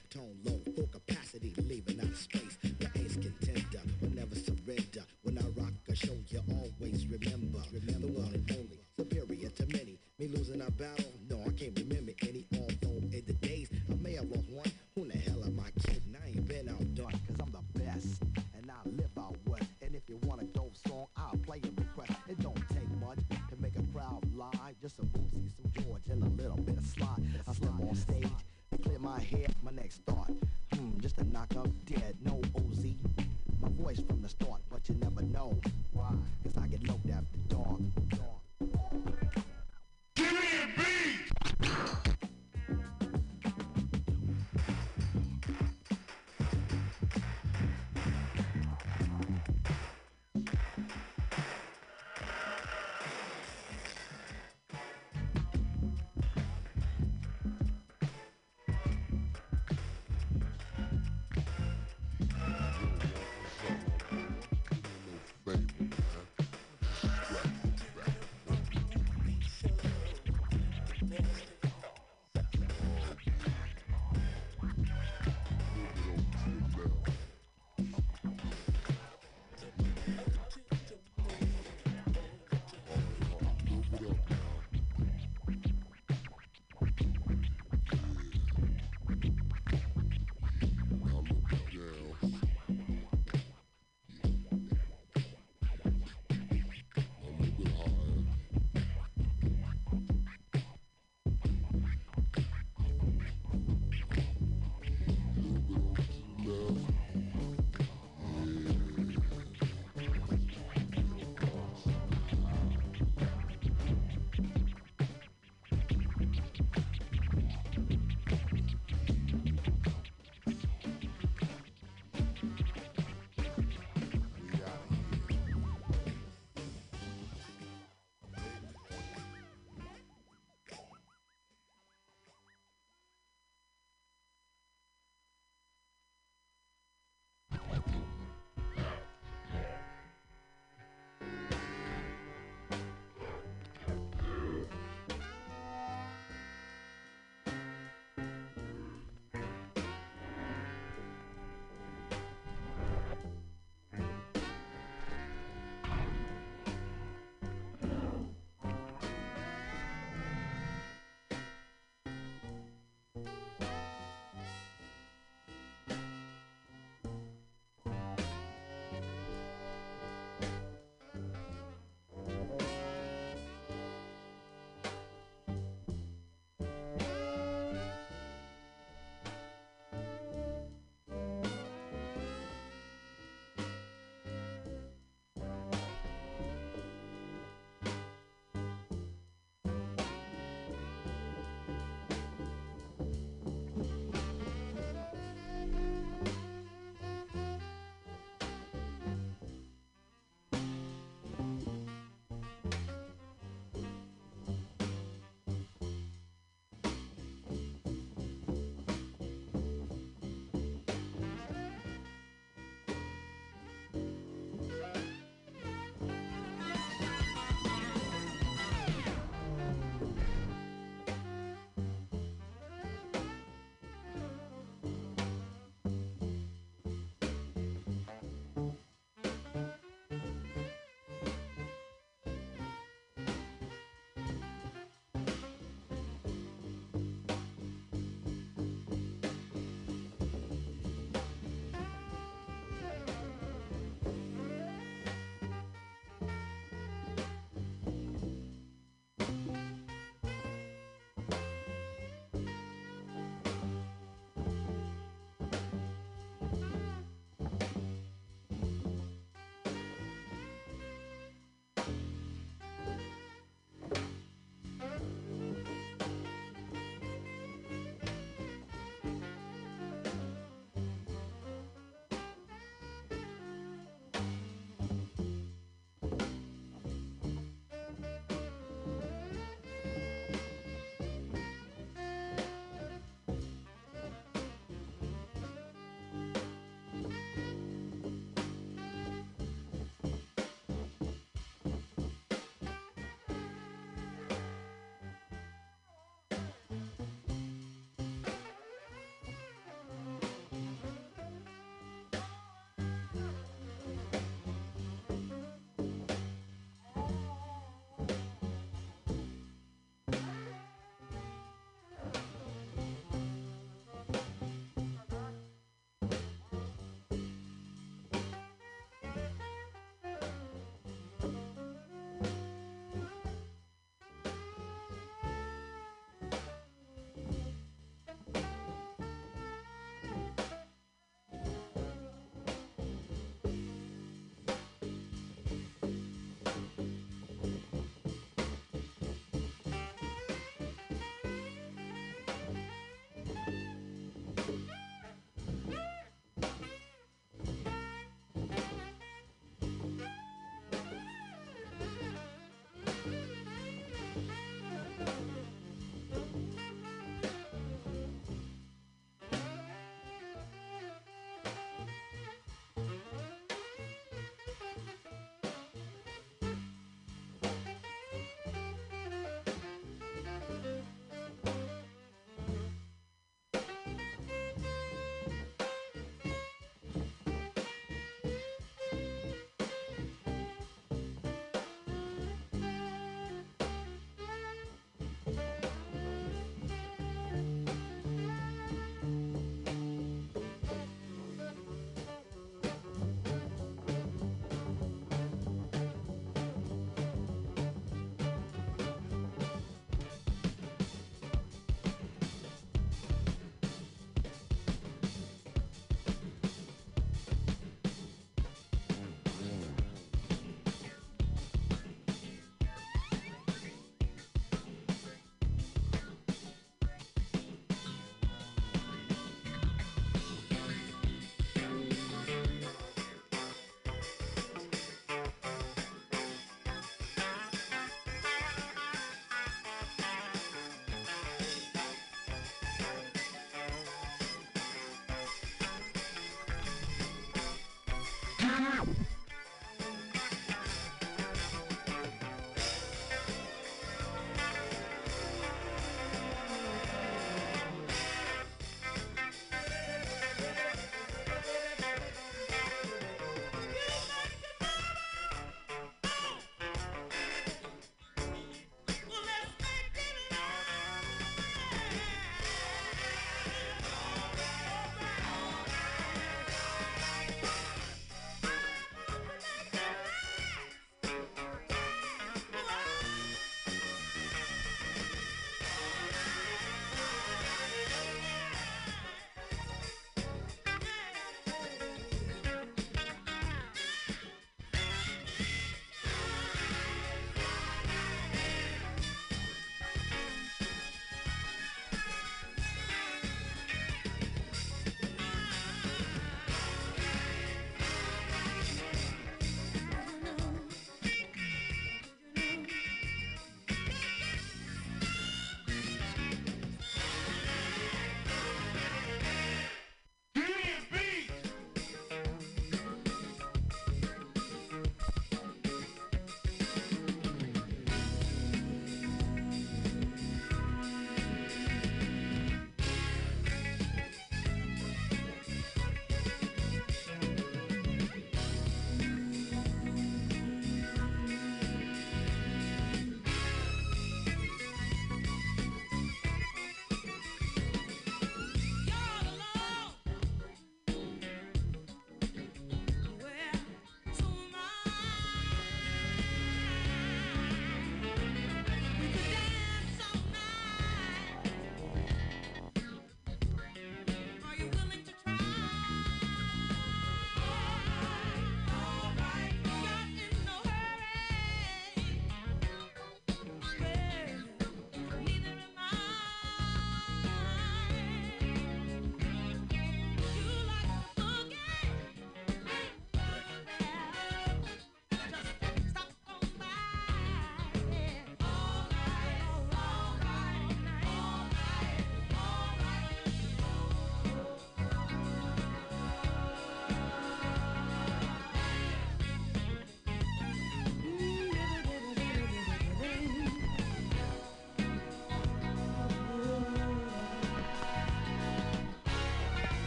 Yeah.